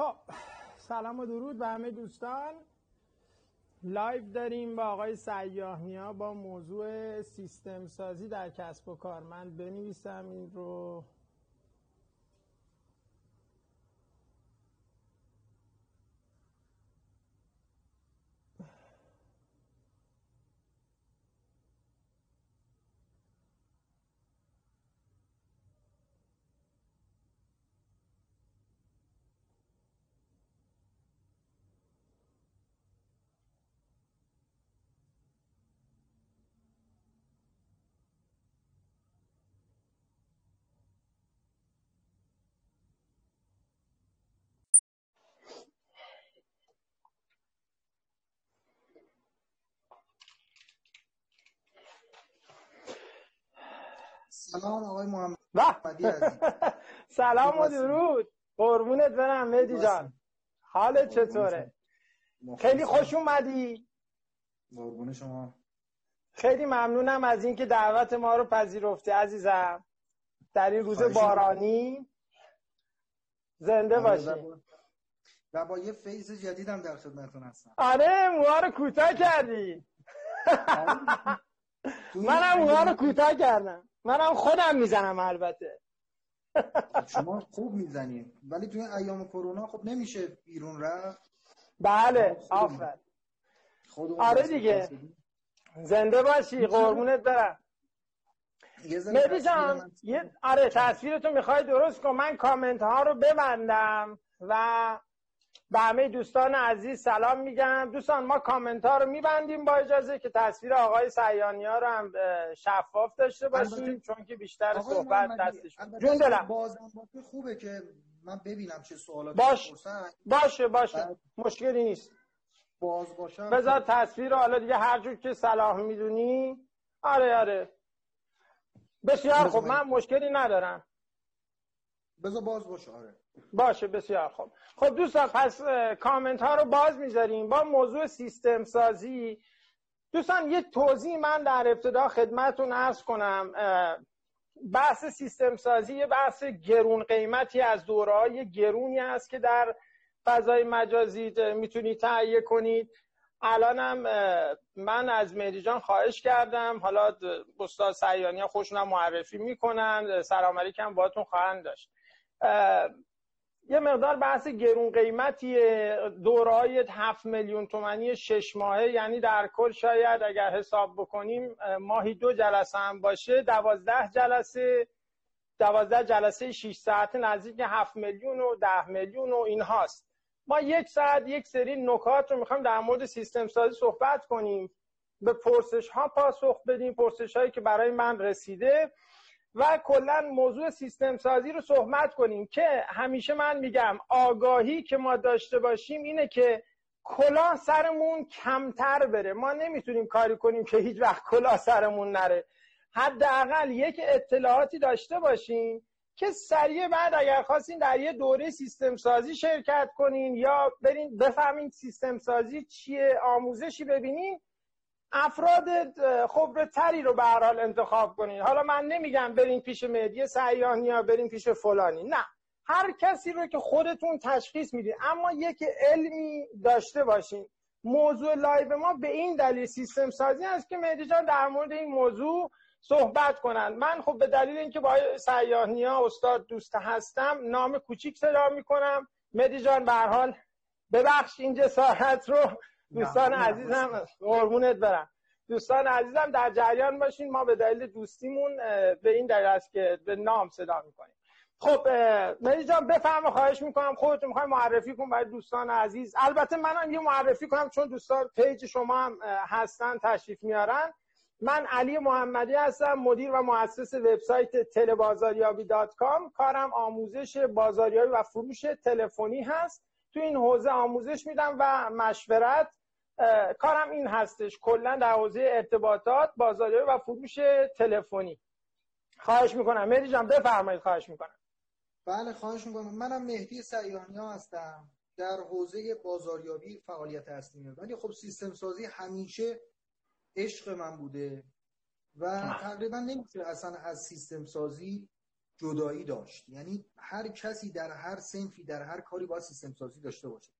خب سلام و درود به همه دوستان. لایو داریم با آقای سیاهنیا با موضوع سیستم سازی در کسب و کار. من بنویسم این رو. سلام آقای محمد سلام و درود. قربونت برم مهدی جان. حالت چطوره؟ خیلی خوش اومدی. قربون شما. خیلی ممنونم از اینکه دعوت ما رو پذیرفتی عزیزم. در این روز بارانی زنده آره، باشی. و با یه فیز جدیدم در خدمتتون هستم. آره موها رو کوتاه کردی. منم موها رو کوتاه کردم. منم خودم می‌زنم البته. شما خوب می‌زنید ولی توی ایام کرونا خب نمیشه بیرون رفت. بله آفر. آره دیگه. زنده باشی قربونت برم. مهدی جان یه آره تصویرتو می‌خوای درست کن. من کامنت ها رو ببندم و به همه دوستان عزیز سلام میگم. دوستان ما کامنت ها رو میبندیم با اجازه که تصویر آقای سیانی ها رو هم شفاف داشته باشیم چون که بیشتر صحبت دستش جون دلم خوبه که من ببینم چه سوالاتی باش. باشه باشه. مشکلی نیست. باز باشم. بذار تصویر حالا دیگه هر جور که صلاح می‌دونی. آره آره. بسیار خب من مشکلی ندارم. بذار باز باشه آره. باشه بسیار خوب. خب دوستان پس کامنت ها رو باز می‌ذاریم. با موضوع سیستم سازی دوستان یه توضیح من در ابتدا خدمتون ارز کنم. بحث سیستم سازی یه بحث گرون قیمتی از دوره گرونی است که در فضای مجازی می‌تونید تهیه کنید. الانم من از مهدی جان خواهش کردم. حالا استاد سیانی خوشونم معرفی می‌کنن. سلام علیکم باهاتون خواهند داشت. یه مقدار بحث گرون قیمتی دورای 7 میلیون تومنی شش ماهه یعنی در کل شاید اگر حساب بکنیم ماهی دو جلسه هم باشه دوازده جلسه دوازده جلسه 6 ساعته نزدیک 7 میلیون و 10 میلیون و این هاست ما یک ساعت یک سری نکات رو می‌خوایم در مورد سیستم سازی صحبت کنیم. به پرسش ها پاسخ بدیم پرسش هایی که برای من رسیده. و کلا موضوع سیستم سازی رو صحبت کنیم که همیشه من میگم آگاهی که ما داشته باشیم اینه که کلاه سرمون کمتر بره. ما نمی‌تونیم کاری کنیم که هیچ وقت کلاه سرمون نره. حداقل یک اطلاعاتی داشته باشیم که سریع بعد اگر خواستین در یه دوره سیستم سازی شرکت کنین یا برین بفهمین سیستم سازی چیه آموزشی ببینین. افراد خبرتری رو به حال انتخاب کنین. حالا من نمیگم برین پیش مهدی سیاح‌نیا یا برین پیش فلانی. نه. هر کسی رو که خودتون تشخیص میدین. اما یک علمی داشته باشین. موضوع لایو ما به این دلیل سیستم سازی است که مهدی جان در مورد این موضوع صحبت کنن من خب به دلیل اینکه با سیاح‌نیا استاد دوست هستم نام کوچیک صدا می‌کنم. مهدی جان به حال ببخش این جسارت رو دوستان عزیزم قربونت برم. دوستان عزیزم در جریان باشین. ما به دلیل دوستیمون به این دلیل است که به نام صدا می‌کنیم. خب مهدی جان بفرما خواهش می‌کنم. خودتون می‌خوای معرفی کن برای دوستان عزیز. البته منم یه معرفی کنم چون دوستان پیج شما هم هستن تشریف میارن. من علی محمدی هستم مدیر و مؤسس وبسایت تل‌بازاریابی دات کام. کارم آموزش بازاریابی و فروش تلفنی هست. تو این حوزه آموزش میدم و مشورت کارم این هستش. کلا در حوزه ارتباطات بازاریابی و فروش تلفنی. خواهش می‌کنم. مهدی جان بفرمایید. خواهش می‌کنم. بله خواهش می‌کنم. منم مهدی سیانی هستم. در حوزه بازاریابی فعالیت هستیم. ولی خب سیستم سازی همیشه عشق من بوده و تقریبا نمیشه اصلا از سیستم سازی جدایی داشت. یعنی هر کسی در هر سنفی در هر کاری باید سیستم سازی داشته باشه.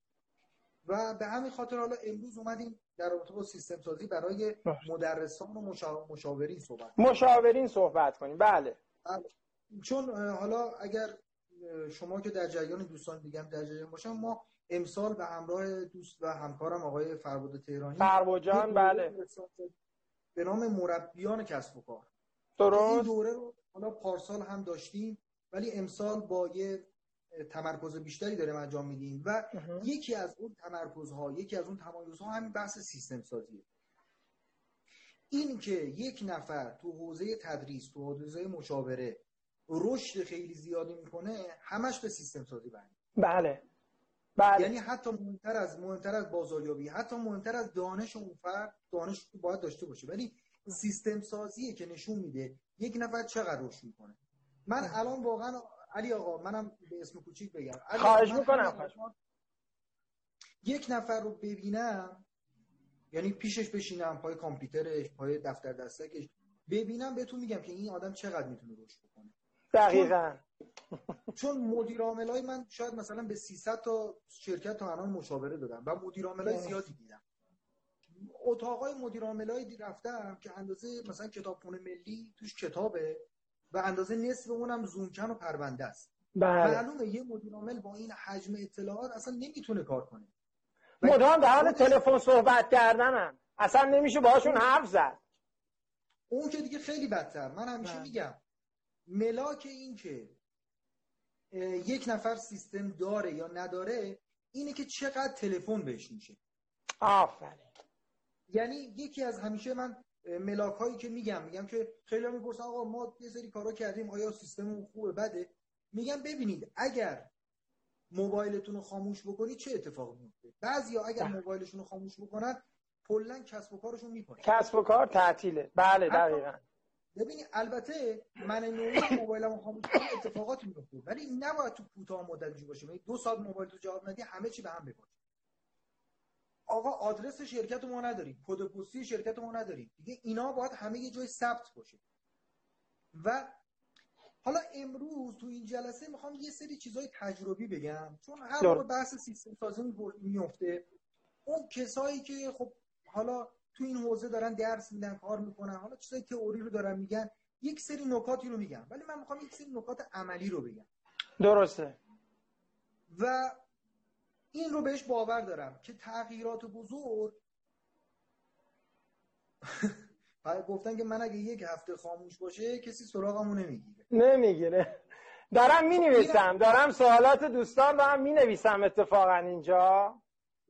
و به همین خاطر حالا امروز اومدیم در رابطه با سیستم سازی برای مدرسان و مشاورین صحبت مشاورین صحبت کنیم. بله. بله. چون حالا اگر شما که در جریان دوستان دیگه هم در جریان باشن ما امسال به همراه دوست و همکارم آقای فربود تهرانی فربوجان بله. به نام مربیان کسب و کار. درست. این دوره رو حالا پارسال هم داشتیم ولی امسال با یه تمرکز بیشتری داریم انجام میدیم و یکی از اون تمرکزها یکی از اون تمایزها همین بحث سیستم سازیه. این که یک نفر تو حوزه تدریس تو حوزه مشاوره رشد خیلی زیادی می‌کنه همش به سیستم سازی برمیاد بله. بله. یعنی حتی مهمتر از مهمتر از بازاریابی حتی مهمتر از دانش اون فرد دانش باید داشته باشه. ولی سیستم سازیه که نشون میده یک نفر چقدر رشد می‌کنه. من الان واقعا علی آقا منم به اسم کوچیک بگم. خواهش می‌کنم یک نفر رو ببینم یعنی پیشش بشینم پای کامپیوترش پای دفتر دستکش ببینم بهتون میگم که این آدم چقدر می‌تونه رشد بکنه. دقیقا. چون مدیر های من شاید مثلا به 300 تا شرکت تا الان مشاوره دادم و مدیر های زیادی دیدم. اتاقای مدیر عاملای رفتم که اندازه مثلا کتابخونه ملی توش کتابه. و اندازه نصف اونم زومکن و پرونده است. بله. معلومه یه مدیر عامل با این حجم اطلاعات اصلا نمی‌تونه کار کنه. مدام در حال تلفن صحبت کردنم اصلا نمیشه باهاشون حرف زد. اون که دیگه خیلی بدتر. من همیشه بله. میگم ملاک این که یک نفر سیستم داره یا نداره اینه که چقدر تلفن بهش میشه. آفرین. یعنی یکی از همیشه من ملاک هایی که میگم میگم که خیلی هم می‌پرسن آقا ما یه سری کارا کردیم آیا سیستم خوبه؟ بده. میگم ببینید اگر موبایلتون رو خاموش بکنید چه اتفاقی میفته بعضیا اگر بله. موبایلشون رو خاموش بکنن کلا کسب و کارشون میپره کسب و کار تعطیله. بله دقیقاً. ببینید البته من نوعی موبایلمو خاموش کنم اتفاقاتی میفته ولی نباید تو کوتاه مدتی باشه. یعنی دو ساعت موبایل تو جواب ندی همه چی به هم بپاشه آقا آدرس شرکت ما نداریم کد پستی شرکت ما نداریم. دیگه اینا باید همه یه جای ثبت باشه. و حالا امروز تو این جلسه می‌خوام یه سری چیزای تجربی بگم چون هر موقع بحث سیستم سازی میفته اون کسایی که خب حالا تو این حوزه دارن درس میدن کار می‌کنن حالا چیزای تئوری رو دارن میگن یک سری نکاتی رو میگم. ولی من می‌خوام یک سری نکات عملی رو بگم. درسته. و این رو بهش باور دارم که تغییرات بزرگ گفتن که من اگه یک هفته خاموش باشه کسی سراغمو نمی‌گیره. نمی‌گیره. دارم می نویسم دارم سوالات دوستان رو هم می نویسم اتفاقا اینجا.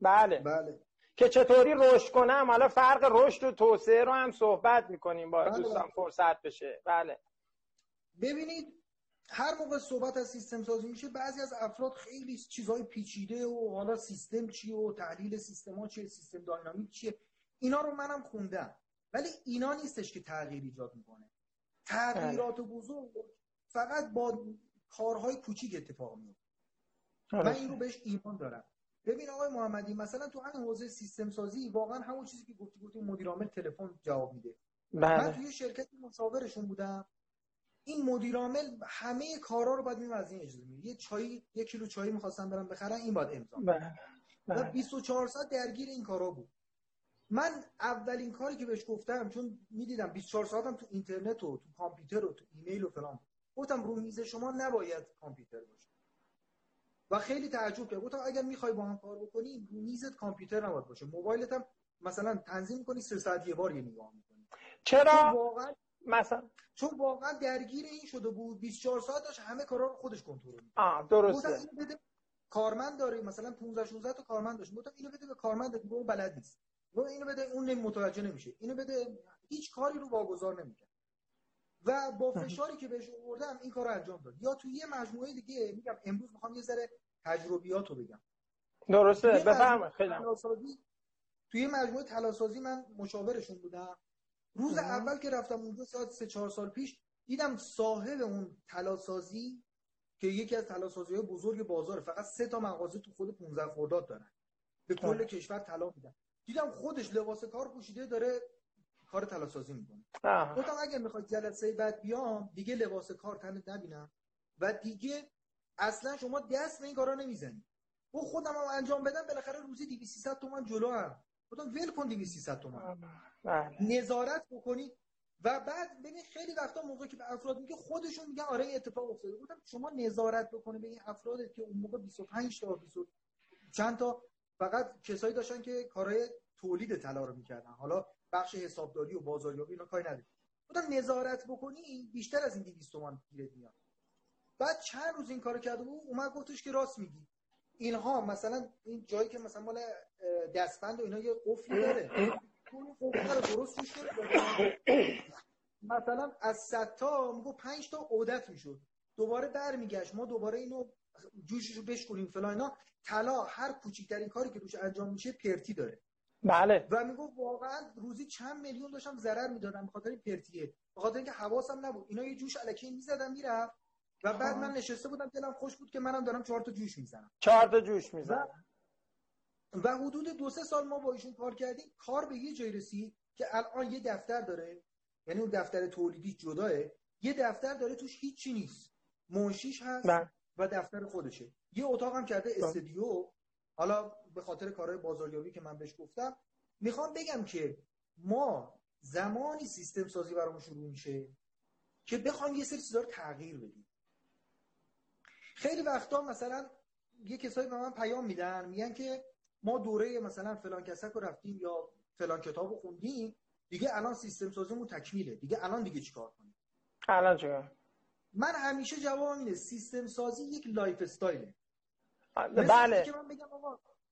بله. بله. که چطوری رشد کنم؟ حالا فرق رشد و توسعه رو هم صحبت می‌کنیم با بله. دوستان بله. فرصت بشه. بله. ببینید هر موقع صحبت از سیستم سازی میشه بعضی از افراد خیلی چیزهای پیچیده و حالا سیستم چیه و تحلیل سیستم ها چیه سیستم داینامیک چیه اینا رو منم خوندم. ولی اینا نیستش که تغییر ایجاد می‌کنه. تغییرات بله. بزرگ فقط با کارهای کوچیک اتفاق میفته من این رو بهش ایمان دارم. ببین آقای محمدی مثلا تو همین حوزه سیستم سازی واقعا همون چیزی که گفتی گفتی مدیر عامل تلفن جواب میده. بله. من توی شرکت مشاورشون بودم. این مدیر عامل همه کارا رو باید میمون از این اجازه میده یه چای یک کیلو چای می‌خواستم برم بخرم این باید امضا بله. و 24 ساعت درگیر این کارا بود. من اولین کاری که بهش گفتم چون می‌دیدم 24 ساعتم تو اینترنت و تو کامپیوتر و تو ایمیل و فلان گفتم رو میز شما نباید کامپیوتر باشه. و خیلی تعجب کرد. گفتم اگر می‌خوای با هم کار بکنی رو میزت کامپیوتر نباید باشه. موبایلت هم مثلا تنظیم کنی سه ساعت یه بار یه نگاه می‌کنی. چرا؟ واقعا مثلا. چون واقعا درگیر این شده بود 24 ساعت داشت همه کارا رو خودش کنترل می‌کرد. آ درسته. بده کارمند داره مثلا 15 16 تا کارمند داشت. گفتم اینو بده به کارمند دیگه اون بلد نیست. و اینو بده اون متوجه نمیشه. اینو بده هیچ کاری رو واگذار نمی‌کنه و با فشاری که بهش آوردم این کار رو انجام داد. یا توی یه مجموعه دیگه میگم امروز می‌خوام یه ذره تجربیات رو بگم. درسته بفهم خیلی توی مجموعه تلاسازی من مشاورشون بودم. روز اول که رفتم اونجا ساعت سه چهار سال پیش دیدم صاحب اون تلاسازی که یکی از تلاسازی های بزرگ بازار فقط سه تا مغازه تو خود 15 خرداد دارن. به کل کشور طلا میدن. دیدم خودش لباس کار پوشیده داره کار تلاسازی می‌کنه. گفتم اگه می‌خواد جلسه بعد بیام دیگه لباس کار تنت نبینم. و دیگه اصلا شما دست به این کارا نمی‌زنی. و خودم هم انجام بدم بالاخره روزی 200 تومن جلو هم. خودم ول کن 200 تومن. بله. نظارت بکنی. و بعد ببین خیلی وقتا موقعی که به افراد میگه خودشون میگن آره این اتفاق افتاده. گفتم شما نظارت بکنی به این افراد که اون موقع 25 تا 20 چند تا فقط کسایی داشتن که کارهای تولید طلا رو می‌کردن. حالا بخش حسابداری و بازاریابی اینا کاری نداره گفتم نظارت بکنی بیشتر از این 200 تومن گیرت میاد. بعد چند روز این کارو کرده بود اومد گفتش که راست میگی. اینها مثلا این جایی که مثلا مال دستبند و اینا یه قفلی داره. اون قفل رو درست روش مثلا از 100 تا میگه 5 تا عودت می‌شد. دوباره برمیگشت. ما دوباره اینو جوشش رو بشکنیم فلان اینا. طلا هر کوچیکترین کاری که روش انجام میشه پرتی داره. بله. و میگو واقعا روزی چند میلیون داشتم ضرر می‌دادم به خاطر پرتیه. به خاطر اینکه حواسم نبود. اینا یه جوش الکی می‌زدم می‌رفت. و بعد من نشسته بودم دلم خوش بود که منم دارم چهار تا جوش می‌زنم. چهار تا جوش می‌زنم. و حدود دو سه سال ما با ایشون کار کردیم کار به یه جای رسید که الان یه دفتر داره یعنی اون دفتر تولیدی جداه یه دفتر داره توش هیچی نیست منشیش هست بله. و دفتر خودشه یه اتاق هم کرده بله. استودیو حالا به خاطر کارهای بازاریابی که من بهش گفتم می‌خوام بگم که ما زمانی سیستم سازی برامون شروع میشه که بخوام یه سری چیزا رو تغییر بدیم خیلی وقتا مثلا یه کسایی به من پیام میدن میگن که ما دوره مثلا فلان کسک رو رفتیم یا فلان کتاب رو خوندیم دیگه الان سیستم سازیمون تکمیله. دیگه الان دیگه چیکار کنیم؟ الان چیکار؟ من همیشه جواب اینه سیستم سازی یک lifestyle ه. بله. که من بگم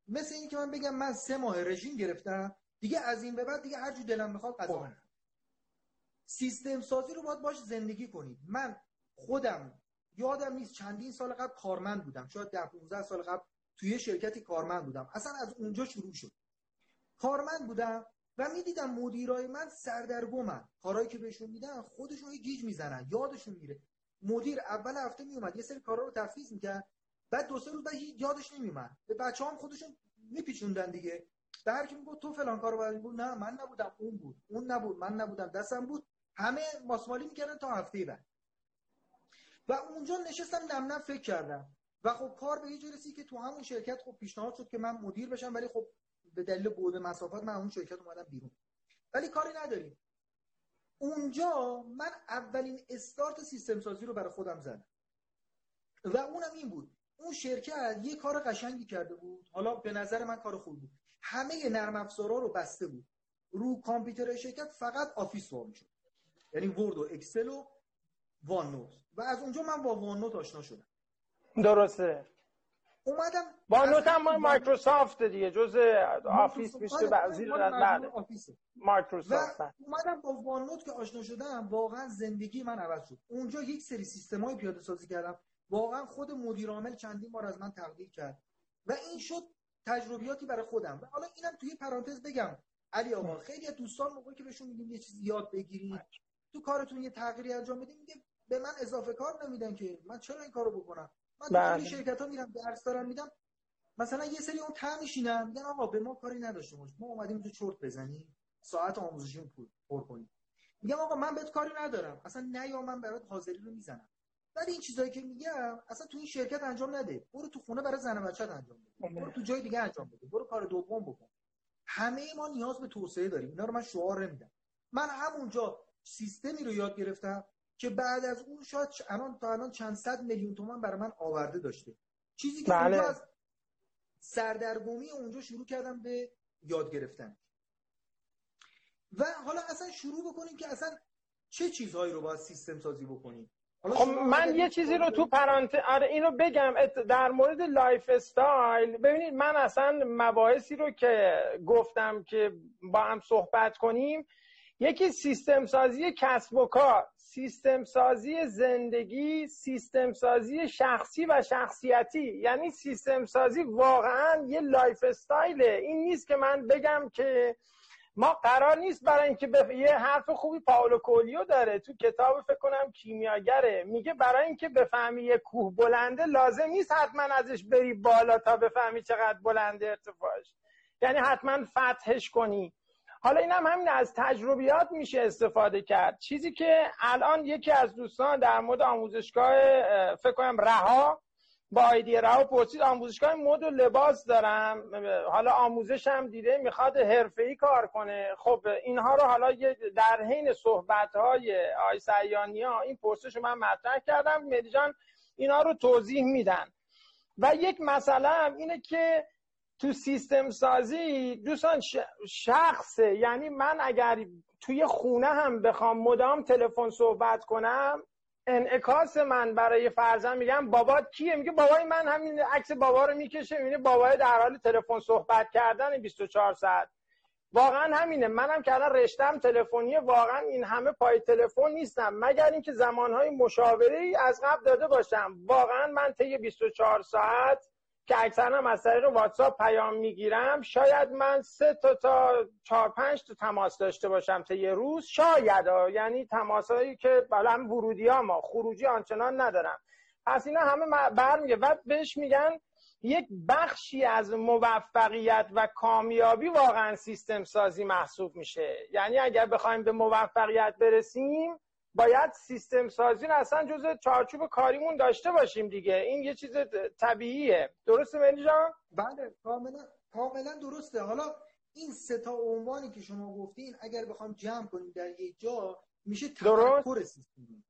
مثل اینکه من بگم من سه ماه رژیم گرفتم دیگه از این به بعد دیگه هر جو دلم می‌خواد غذا خب. سیستم سازی رو باید باش زندگی کنید من خودم یادم نیست چندین سال قبل کارمند بودم. شاید ده 15 سال قبل توی شرکتی کارمند بودم. اصلا از اونجا شروع شد. کارمند بودم و می‌دیدم مدیرای من سردرگمن. کارهایی که بهشون میدن خودشون گیج می‌زنن یادشون میره. مدیر اول هفته میومد یه سری کارا رو تفویض می‌کرد بعد دو سه روز بعد یادش نمیومد به بچه هم خودشون میپیچوندن دیگه. به هر می‌گفت تو فلان کارو باید بود نه من نبودم اون بود. اون نبود من نبودم. دستم بود. همه ماسمالی می‌کردن تا هفته بعد. و اونجا نشستم نم فکر کردم. و خب کار به یه رسید که تو همون شرکت خب پیشنهاد شد که من مدیر بشم ولی خب به دلیل بعد مسافت من اون شرکت اومدم بیرون. ولی کاری نداریم. اونجا من اولین استارت سیستم سازی رو برای خودم زدم. و اونم این بود. اون شرکت یه کار قشنگی کرده بود. حالا به نظر من کار خوب بود. همه نرم افزارا رو بسته بود. رو کامپیوتر شرکت فقط آفیس وام شد. یعنی ورد و اکسل و وان نوت. و از اونجا من با OneNote آشنا شدم. درسته. اومدم با نوت هم مایکروسافت دیگه جز Office میشه بعضی بله. مایکروسافت و اومدم با OneNote که آشنا شدم واقعا زندگی من عوض شد. اونجا یک سری سیستمای پیاده سازی کردم. واقعا خود مدیر عامل چندین بار از من تقدیر کرد. و این شد تجربیاتی برای خودم. و حالا اینم توی پرانتز بگم. علی آقا خیلی از دوستان موقعی که بهشون میگیم یه چیزی یاد بگیرید تو کارتون یه تغییری انجام بدید میگه به من اضافه کار نمیدن که. من چرا این کارو بکنم؟ من تو بله. شرکت ها میرم درس دارم میدم مثلا یه سری اون ته میشینن میگن آقا به ما کاری نداشته باش ما اومدیم تو چرت بزنیم ساعت آموزشی پر کنیم. میگم آقا من بهت کاری ندارم اصلا نه یا من برات حاضری رو می‌زنم. ولی این چیزایی که میگم اصلا تو این شرکت انجام نده برو تو خونه برای زن و بچت انجام بده برو تو جای دیگه انجام بده برو کار دوم بکن. همه ما نیاز به توسعه داریم اینا رو من شعار نمیدم. من همونجا سیستمی رو یاد گرفتم که بعد از اون شاید الان تا الان چند صد میلیون تومان برای من آورده داشته. چیزی که بله. از سردرگمی اونجا شروع کردم به یاد گرفتن. و حالا اصلا شروع بکنیم که اصلا چه چیزهایی رو باید سیستم سازی بکنیم؟ خب من یه چیزی رو تو پرانتز آره اینو بگم. در مورد lifestyle ببینید من اصلا مباحثی رو که گفتم که با هم صحبت کنیم یکی سیستم سازی کسب و کار سیستم سازی زندگی سیستم سازی شخصی و شخصیتی. یعنی سیستم سازی واقعا یه lifestyle ه. این نیست که من بگم که ما قرار نیست برای اینکه به یه حرف خوبی پائولو کوئلیو داره. تو کتاب فکر کنم کیمیاگره. میگه برای اینکه بفهمی یه کوه بلنده لازم نیست حتما ازش بری بالا تا بفهمی چقدر بلنده ارتفاعش. یعنی حتما فتحش کنی. حالا این هم همین از تجربیات میشه استفاده کرد. چیزی که الان یکی از دوستان در مورد آموزشگاه فکر کنم رها با آیدی رها پرسید آموزشگاه مد و لباس دارم حالا آموزش هم دیده می‌خواد ای کار کنه. خب اینها رو حالا در حین صحبت های آی سیانی ها این پرسش رو من مطرح کردم. مدی جان اینا رو توضیح میدن. و یک مسئله هم اینه که تو سیستم سازی دوستان شخصه. یعنی من اگر توی خونه هم بخوام مدام تلفن صحبت کنم انعکاس من برای فرزن میگم بابات کیه؟ میگه بابای من همین عکس بابا رو می‌کشه. می‌بینه بابای در حال تلفن صحبت کردن 24 ساعت. واقعا همینه. منم که الان رشتم تلفنی واقعا این همه پای تلفن نیستم. مگر اینکه زمانهای مشاوره ای از قبل داده باشم. واقعا من طی 24 ساعت که اکثرا از طریق واتساپ پیام می‌گیرم. شاید من سه تا تا چهار پنج تا تماس داشته باشم تا یه روز. شاید ها. یعنی تماسایی که بالا هم ورودی ها ما خروجی آنچنان ندارم. پس اینا همه برمیگه. و بهش میگن یک بخشی از موفقیت و کامیابی واقعا سیستم سازی محسوب میشه. یعنی اگر بخوایم به موفقیت برسیم باید سیستم سازی رو اصلا جز چارچوب کاریمون داشته باشیم دیگه. این یه چیز طبیعیه. درسته مهدی جان؟ بله کاملا کاملا درسته. حالا این سه تا عنوانی که شما گفتین اگر بخوام جمع کنیم در یک جا میشه تفکر سیستمی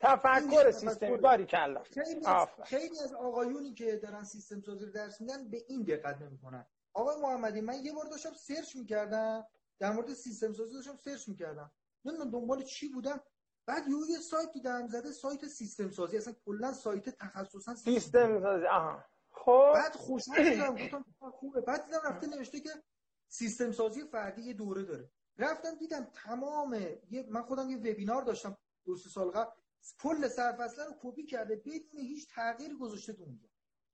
تفکر سیستمی باری کلا. خیلی, از خیلی از آقایونی که دارن سیستم سازی رو درس میدن به این دقت نمی‌کنن. آقای محمدی من یه بار داشتم search می‌کردم در مورد سیستم سازی داشتم search می‌کردم. نمی‌دونم دنبال چی بودم. بعد یه سایت دیدم زده سایت سیستم سازی. اصلا کلا سایت تخصصا سیستم. سازی. آها. خب. بعد خوشحال شدم. گفتم خوبه. بعد دیدم رفته نوشته که سیستم سازی فردی یه دوره داره. رفتم دیدم تمام یه من خودم یه وبینار داشتم دو سه سال قبل. کل سرفصل رو کپی کرده. بدون هیچ تغییری گذاشته تو اونجا.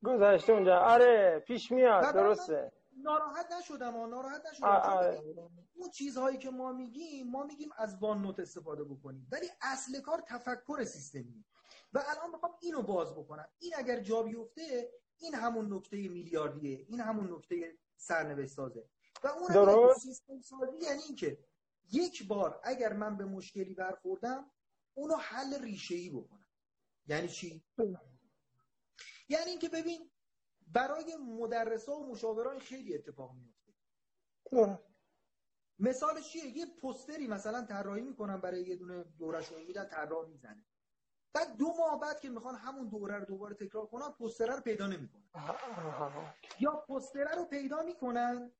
گذاشته اونجا. آره پیش میاد. درسته. ناراحت نشدم و ناراحت نشدم. اون چیزهایی که ما میگیم ما میگیم از وان نوت استفاده بکنیم. ولی اصل کار تفکر سیستمی. و الان می‌خوام اینو باز بکنم. این اگر جا بیفته این همون نکته میلیاردیه. این همون نکته سرنوشت سازه. و اون سیستم سازی یعنی اینکه یک بار اگر من به مشکلی برخوردم اونو حل ریشه ای بکنم. یعنی چی؟ یعنی اینکه ببین برای مدرسا و مشاوران خیلی اتفاق میفته مثالش چیه؟ یه پستری مثلا طراحی می‌کنن برای یه دونه دورشون میدن طراح می‌زنه. بعد دو ماه بعد که می‌خوان همون دوره رو دوباره تکرار کنن پستره رو پیدا نمی‌کنن. یا پستره رو پیدا می‌کنن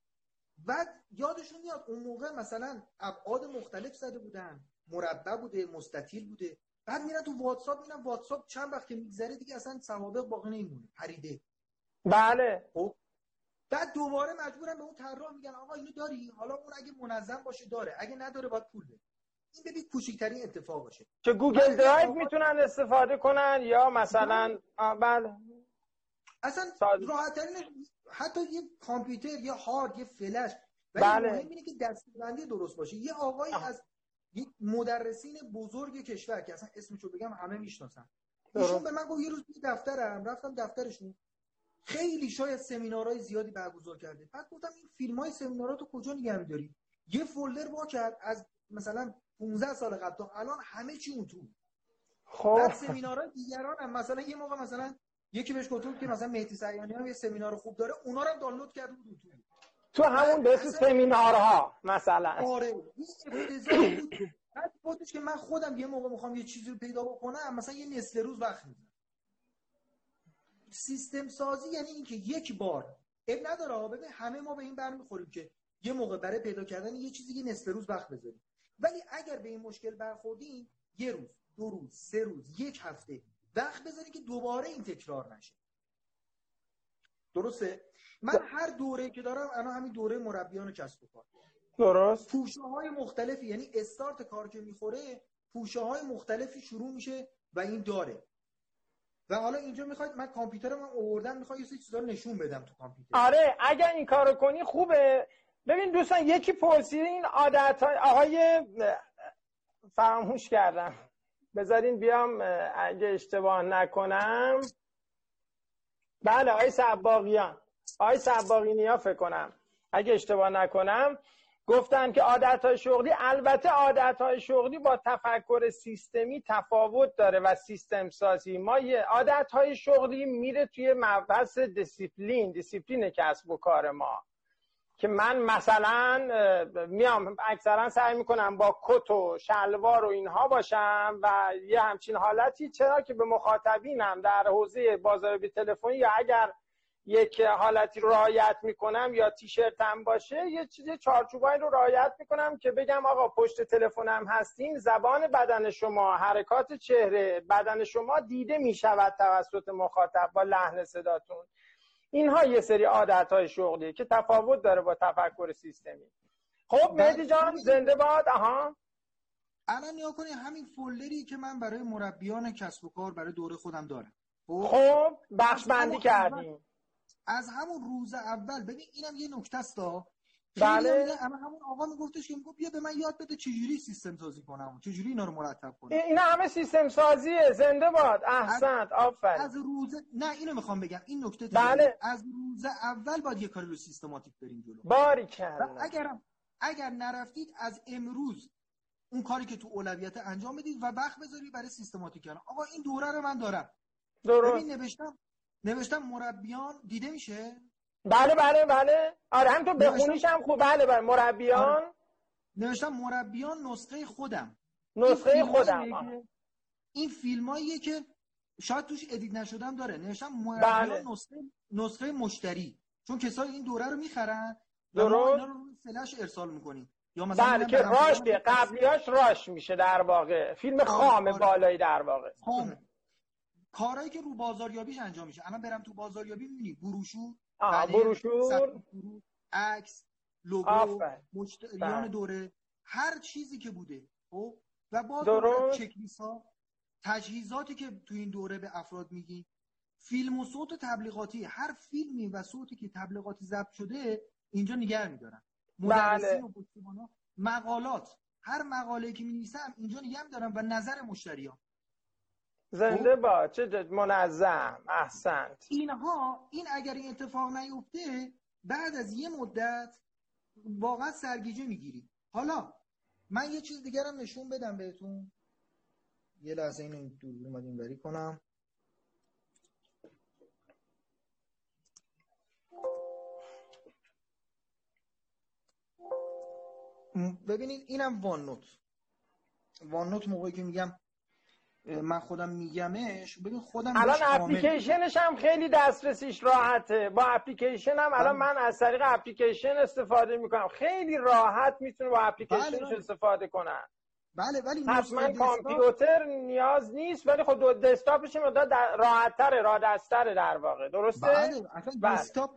بعد یادشون میاد اون موقع مثلا ابعاد مختلف زده بودن مربع بوده مستطیل بوده. بعد میرن تو واتساپ میرن واتساپ چند وقت که میگذره دیگه اصلا سوابق باقی نمیمونه پریده. بله. خب بعد دوباره مجبورن به اون طراح میگن آقا اینو داری؟ حالا اون اگه منظم باشه داره اگه نداره باید پول بده. این ببین کوچکترین اتفاق باشه. که Google Drive می‌تونن استفاده کنن یا مثلا بله. اصلا راحت حتی یه کامپیوتر یه هارد یه فلش. ولی بله. مهم اینه که دسته‌بندی درست باشه. یه آقای از مدرسین بزرگ کشور که اصلا اسمشو بگم همه می‌شناسن. ایشون به من گفت یه روز دفترم رفتم دفترشون. خیلی شاید سمینارهای زیادی برگزار کرده. بعد گفتم این فیلم های سمینارات رو کجا نگه میداری؟ یه فولدر وا کرد از مثلا 15 سال قبل تا الان همه چی اون تو. خب. بعد سمینارهای دیگران هم مثلا یه موقع مثلا یکی بهش گفت که مثلا مهدی سریانی هم یه سمینار خوب داره اونا رو دانلود کرد بود تو تو همون به سمینارها مثلا. آره بعد که من خودم یه موقع می‌خوام یه چیزی رو پیدا بکنم مثلا یه نصف روز وقت می‌ذارم سیستم سازی یعنی اینکه یک بار اب نداره ببین همه ما به این برمیخوریم که یه موقع برای پیدا کردن یه چیزی یه نصف روز وقت بذاریم. ولی اگر به این مشکل برخوردیم یه روز دو روز سه روز یک هفته وقت بذاری که دوباره این تکرار نشه. درسته؟ من هر دوره که دارم الان همین دوره مربیان کسب و کار درست. پوشه های مختلفی یعنی استارت کار که می‌خوره پوشه های مختلفی شروع میشه و این داره. و حالا اینجا می‌خواید من کامپیوترم آوردم می‌خوام یه چیزا رو نشون بدم تو کامپیوتر. آره اگر این کارو کنی خوبه. ببین دوستان یکی پرسید این عادت های آقای فراموش کردم. بذارین بیام اگه اشتباه نکنم. بله آقای سباقیان. آقای سباقینی ها فکر کنم. اگه اشتباه نکنم گفتن که عادت شغلی البته عادت شغلی با تفکر سیستمی تفاوت داره و سیستم سازی. ما عادت های شغلی میره توی مبحث discipline discipline کسب و کار ما. که من مثلا میام اکثرا سعی می‌کنم با کت و شلوار و اینها باشم و یه همچین حالتی. چرا که به مخاطبینم در حوزه بازاریابی تلفنی یا اگر یک حالتی رو رعایت می‌کنم یا تیشرتم باشه یه چیز چارچوبایی رو رعایت می‌کنم که بگم آقا پشت تلفنم هستیم زبان بدن شما حرکات چهره بدن شما دیده می‌شود توسط مخاطب با لحن صداتون. اینها یه سری عادت های شغلیه که تفاوت داره با تفکر سیستمی. خب مهدی جان زنده باد؟ آها. الان نیا کنید همین فولدری که من برای مربیان کسب و کار برای دوره خودم دارم. خب, خب، بخش بندی کردیم. از همون روز اول ببین اینم یه نکته است بله. اما همون آقا میگفتش که می‌گفت بیا به من یاد بده چجوری سیستم سازی کنم چجوری اینا رو مرتب کنم. اینا همه سیستم سازیه. زنده باد. احسنت. آفرین. از روز نه اینو می‌خوام بگم. این نکته بله. از روز اول باید یه کاری رو سیستماتیک بریم جلو. باری اگر اگر نرفتید از امروز اون کاری که تو اولویت انجام بدید و وقت بذاری برای سیستماتیک کردن آقا این دوره رو من دارم. درست. ببین نوشتم نوشتم مربیان دیده میشه؟ بله بله بله. آره هم تو بخونیش هم خوب بله بله. مربیان. آره. نوشتم مربیان نسخه خودم. نسخه خودم. این فیلماییه که شاید توش ادیت نشدم داره. نوشتم مربیان بله. نسخه نسخه مشتری. چون کسایی این دوره رو می‌خرن و ما اینا رو فلش ارسال می‌کنیم. یا مثلا بله که راش قبلیاش راش میشه در واقع. فیلم آره، خام آره. بالایی در واقع. خام. کارهایی که رو بازاریابیش انجام میشه. الان برم تو بازاریابی می‌بینی. بروشور بروشور. عکس لوگو مشتریان بله. دوره هر چیزی که بوده خب؟ و باز چکلیس ها تجهیزاتی که تو این دوره به افراد میگی فیلم و صوت تبلیغاتی هر فیلمی و صوتی که تبلیغاتی ضبط شده اینجا نگه میدارن. بله. و مقالات. هر مقاله که می اینجا نگه میدارن و نظر مشتریان زنده؟ با چه منظم احسنت. اینها این اگر این اتفاق نیفته بعد از یه مدت واقعا سرگیجه می‌گیری حالا من یه چیز دیگرم نشون بدم بهتون. یه لحظه اینو دور اومدیم بری کنم. ببینید اینم وان نوت. وان نوت موقعی که میگم من خودم میگمش. ببین خودم الان اپلیکیشنش هم خیلی دسترسیش راحته. با اپلیکیشن هم الان بله. من از طریق اپلیکیشن استفاده می‌کنم. خیلی راحت می‌تونه با اپلیکیشنش بله،. استفاده کنن بله ولی حتما کامپیوتر نیاز نیست ولی خب دو دسکتاپش راحت تره را دستره در واقع. درسته؟ بله اصلا بله. دسکتاپ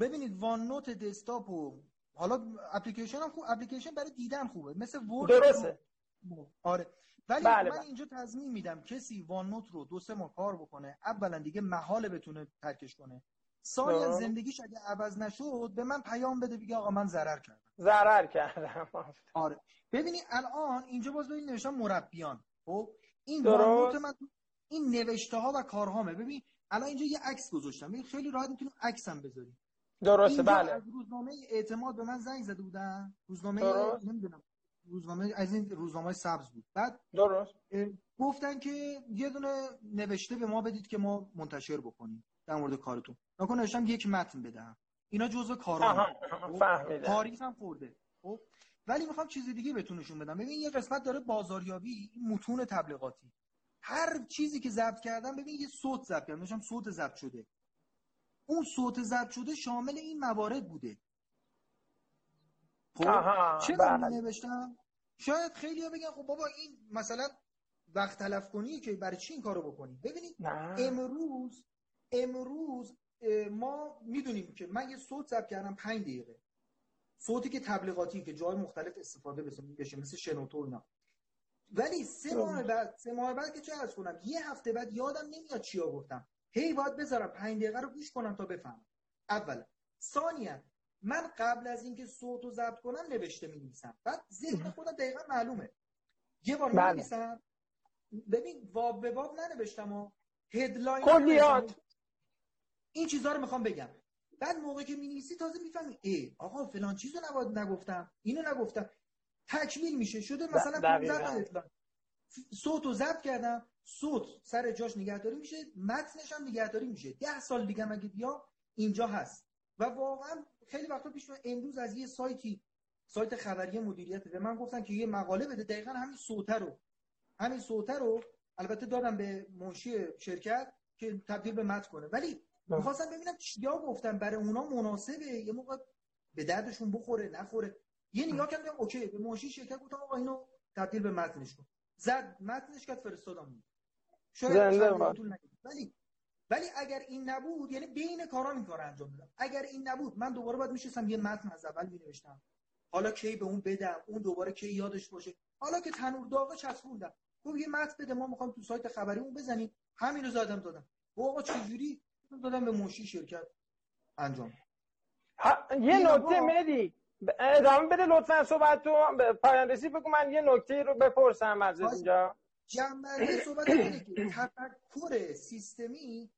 ببینید وان نوت دسکتاپ و حالا اپلیکیشن هم خوب اپلیکیشن برای دیدن خوبه. مثل ورد درسته. آره. ولی بله من بله. اینجا تضمین میدم کسی وان نوت رو دو سه ماه کار بکنه اولا دیگه محال بتونه ترکش کنه. ثانیا زندگیش اگه عوض نشد به من پیام بده بگه آقا من ضرر کردم. ضرر کردم آره. ببینی الان اینجا باز ببین نوشتم مربیان. خب این وان من این نوشته ها و کارهامه ببین الان اینجا یه عکس گذاشتم. ببین خیلی راحت می‌تونم عکسم بذاری درسته بله. از روزنامه اعتماد به من زنگ زده بودن. روزنامه نمی‌دونم روزنامه از این روزنامه سبز بود. بعد درست. گفتن که یه دونه نوشته به ما بدید که ما منتشر بکنیم در مورد کارتون. نکن نوشتم یک متن بدهم اینا جزء کارا خب؟ فهمیدم. تاریخ هم خورده. خب ولی می‌خوام چیز دیگه بهتون نشون بدم. ببین یه قسمت داره بازاریابی متون تبلیغاتی. هر چیزی که ضبط کردم ببین یه صوت ضبط کردم. داشتم صوت ضبط شده. اون صوت ضبط شده شامل این موارد بوده. خب چرا بله. نوشتم؟ شاید خیلی ها بگن خب بابا این مثلا وقت تلف کنی که برای چی این کارو بکنی؟ ببینید امروز امروز ما می‌دونیم که من یه صوت ضبط کردم 5 دقیقه. صوتی که تبلیغاتی که جای مختلف استفاده بشه مثل شنوتو اینا. ولی سه ماه بعد سه ماه بعد که چه از کنم؟ یه هفته بعد یادم نمیاد چیا گفتم هی باید بذارم 5 دقیقه رو گوش کنم تا بفهمم. اولا. ثانیا من قبل از اینکه صوت رو ضبط کنم نوشته می نویسم بعد ذهن خودم دقیقا معلومه. یه بار بله. نویسم ببین واب به واب ننوشتم و هدلاین کلیات این چیزها رو می‌خوام بگم. بعد موقعی که می‌نویسی تازه می‌فهمی ای آقا فلان چیزو نباید نگفتم اینو نگفتم. تکمیل میشه. شده مثلا 15 صوت رو ضبط کردم. صوت سر جاش نگهداری میشه. متنش هم نگهداری میشه. ده سال دیگه مگه بیا؟ اینجا هست. و واقعا خیلی وقتا پیش امروز از یه سایتی سایت خبری مدیریت به من گفتن که یه مقاله بده. دقیقا همین صوته رو. همین صوته رو البته دادم به منشی شرکت که تبدیل به متن کنه. ولی می‌خواستم ببینم چیا گفتم برای اونا مناسبه؟ یه موقع به دردشون بخوره نخوره. یه نگاه کردم اوکی. به منشی شرکت گفتم آقا اینو تبدیل به متنش کن زد. متنش کرد فرستادم. شاید ولی ولی اگر این نبود یعنی بین کارا این کار انجام میدم اگر این نبود من دوباره باید میشستم یه متن از اول مینوشتم. حالا کی به اون بدم؟ اون دوباره کی یادش باشه؟ حالا که تنور داغه چسبوندم. گفت یه متن بده ما می‌خوام تو سایت خبری اون بزنیم همینو زدم دادم. آقا چجوری دادم به موشی شرکت انجام. یه نکته مدی ادامه بده لطفا صحبت تو. پایان رسید بگو من یه نکته رو بپرسم از اینجا. جنبه صحبت اینه که تفکر سیستمی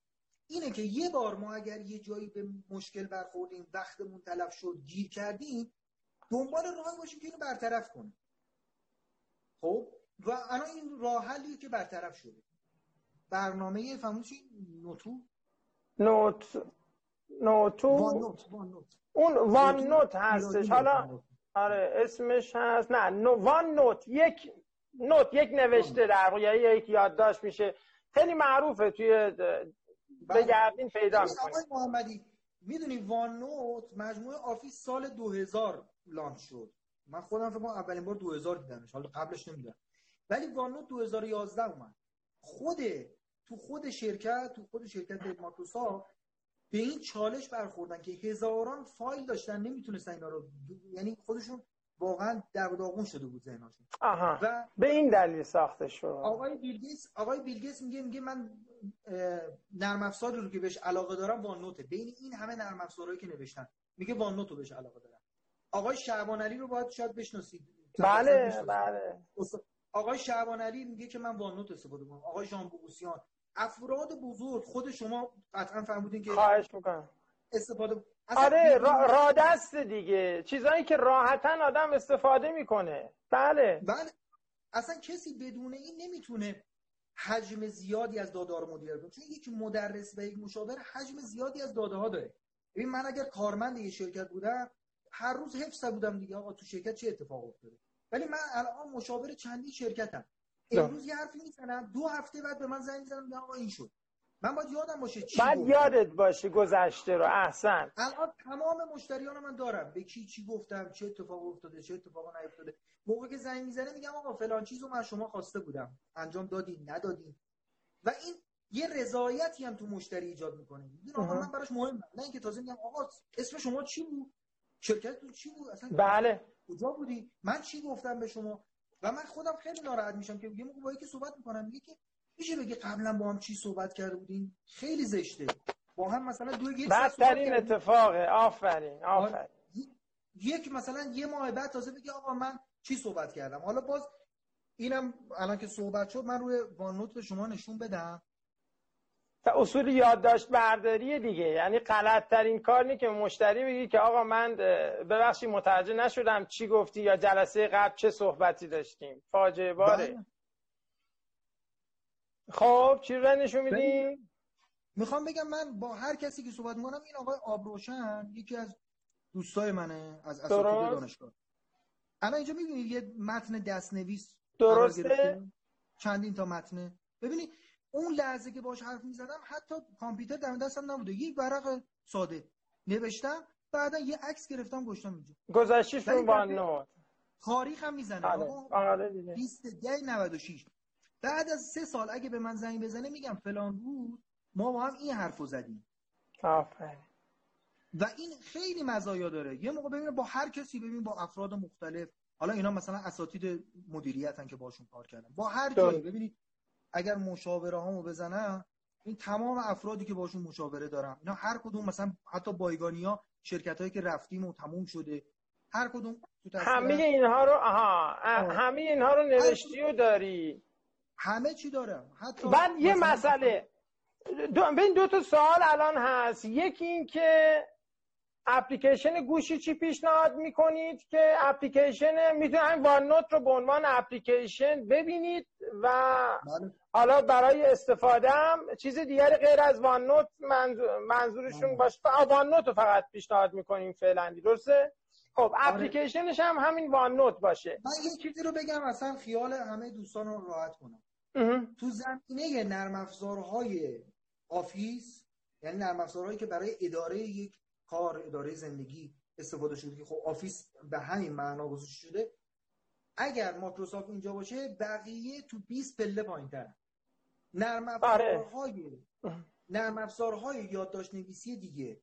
اینه که یه بار ما اگر یه جایی به مشکل برخوردیم وقتمون تلف شد گیر کردیم دنبال راه باشیم که اینو برطرف کنیم. خب؟ و الان این راه حلیه که برطرف شده. برنامه فهموشی نوتو؟ نوت نوتو؟ وان نوت وان نوت. اون وان نوت هستش. حالا آره اسمش هست. نه نو وان نوت. یک نوت یک نوشته در واقع یک یادداشت میشه. خیلی معروفه توی بگردین پیدا می‌کنید محمدی می‌دونی OneNote مجموعه Office سال 2000 launch شد. من خودم فکر کنم اولین بار 2000 دیدمش. حالا قبلش نمی‌دونم. ولی OneNote 2011 اومد. خود تو خود شرکت تو خود شرکت مایکروسافت به این چالش برخوردن که هزاران فایل داشتن نمی‌تونستن اینا رو یعنی خودشون واقعا در داغون شده بود ذهنشون آها. و به این دلیل ساخته شد آقای بیل گیتس آقای بیل گیتس میگه میگه من نرم افزاری رو که بهش علاقه دارم وان نوته. بین این همه نرم افزارهایی که نوشتن میگه وان نوت رو بهش علاقه دارم. آقای شعبان علی رو باید شاید بشناسید. بله بله. آقای شعبان علی میگه که من وان نوت استفاده کنم آقای ژان بوگوسیان افراد بزرگ خود شما قطعا فهمیدین که خواهش می‌کنم. استفاده آره را, دست دیگه. چیزایی که راحتا آدم استفاده می‌کنه. بله. بله. اصلا کسی بدون این نمی‌تونه حجم زیادی از داده ها رو مدیریت کنه. چون یک مدرس و یک مشاور حجم زیادی از داده ها داره. ببین من اگر کارمند یه شرکت بودم هر روز حفظ بودم دیگه. آقا تو شرکت چه اتفاق افتاده؟ ولی من الان مشاور چندی شرکتم. امروز یه حرفی می‌زنم. دو هفته بعد به من زنگ می‌زنم آقا این شد. من باید یادم باشه چی بعد یادت باشه گذشته رو احسن. الان تمام مشتریان من دارم. به کی چی گفتم چه اتفاق افتاده چه اتفاق نیفتاده. موقع که زنگ می‌زنه میگم آقا فلان چیزو من شما خواسته بودم. انجام دادی ندادی و این یه رضایتی هم تو مشتری ایجاد می‌کنه. این آقا من براش مهم نه اینکه تازه میگم آقا اسم شما چی بود؟ شرکتتون چی بود؟ اصلا بله. کجا بودی؟ من چی گفتم به شما؟ و من خودم خیلی ناراحت میشم که یه موقع با یکی صحبت می‌کنم میگه که میشه بگی قبلا با هم چی صحبت کرده بودیم؟ خیلی زشته. با هم مثلا دو یک بدترین اتفاقه آفرین آفرین. یک مثلا یه ماه بعد تازه بگی آقا من چی صحبت کردم؟ حالا باز اینم الان که صحبت شد من روی وانوت به شما نشون بدم. و اصول یادداشت برداری دیگه. یعنی غلط ترین کار نی که مشتری بگی که آقا من ببخشی متوجه نشدم چی گفتی یا جلسه قبل چه صحبتی داشتیم. فاجعه باره. بله. خب چی رو نشون میدیم می‌خوام بگم من با هر کسی که صحبت می‌کنم این آقای آبروشن یکی از دوستای منه از اساتید دانشگاه. الان اینجا می‌بینید یه متن دستنویس درسته. چندین تا متنه. ببینید اون لحظه که باش حرف می‌زدم حتی کامپیوتر در دستم نبوده. یک ورق ساده نوشتم بعدا یه عکس گرفتم گشتم اینجا. گذشتیش رو با نوت تاریخ هم می‌زنه. آره 20 96 بعد از سه سال اگه به من زنگ بزنه میگم فلان بود ما با هم این حرفو زدیم. آفرین. و این خیلی مزایا داره. یه موقع ببینه با هر کسی ببین با افراد مختلف. حالا اینا مثلا اساتید مدیریتن که باشون کار کردن. با هر جایی. ببینید اگر مشاوره هامو بزنم این تمام افرادی که باشون مشاوره دارم. اینا هر کدوم مثلا حتی بایگانی ها شرکت هایی که رفتیم و تموم شده. هر کدوم همه اینها رو آها همه اینها رو نوشتی و داری. همه چی دارم حتی بعد یه مسئله. دو... بین دو تا سوال الان هست. یکی این که اپلیکیشن گوشی چی پیشنهاد می‌کنید که اپلیکیشن می‌تونید همین وان نوت رو به عنوان اپلیکیشن ببینید و بله. حالا برای استفاده هم چیز دیگری غیر از وان نوت منظورشون بله. باشه. OneNote رو فقط پیشنهاد می‌کنیم فعلا. درسته؟ خب آره. اپلیکیشنش هم همین OneNote باشه. من یه چیزی رو بگم اصلا خیال همه دوستان رو راحت کنم. تو زمینه نرم افزارهای آفیس یعنی نرم افزارهایی که برای اداره یک کار اداره زندگی استفاده شده که خب آفیس به همین معنا گذاشته شده اگر مایکروسافت اینجا باشه بقیه تو 20 پله پایینتر نرم آره. افزارهای نرم افزارهای یادداشت نویسی دیگه.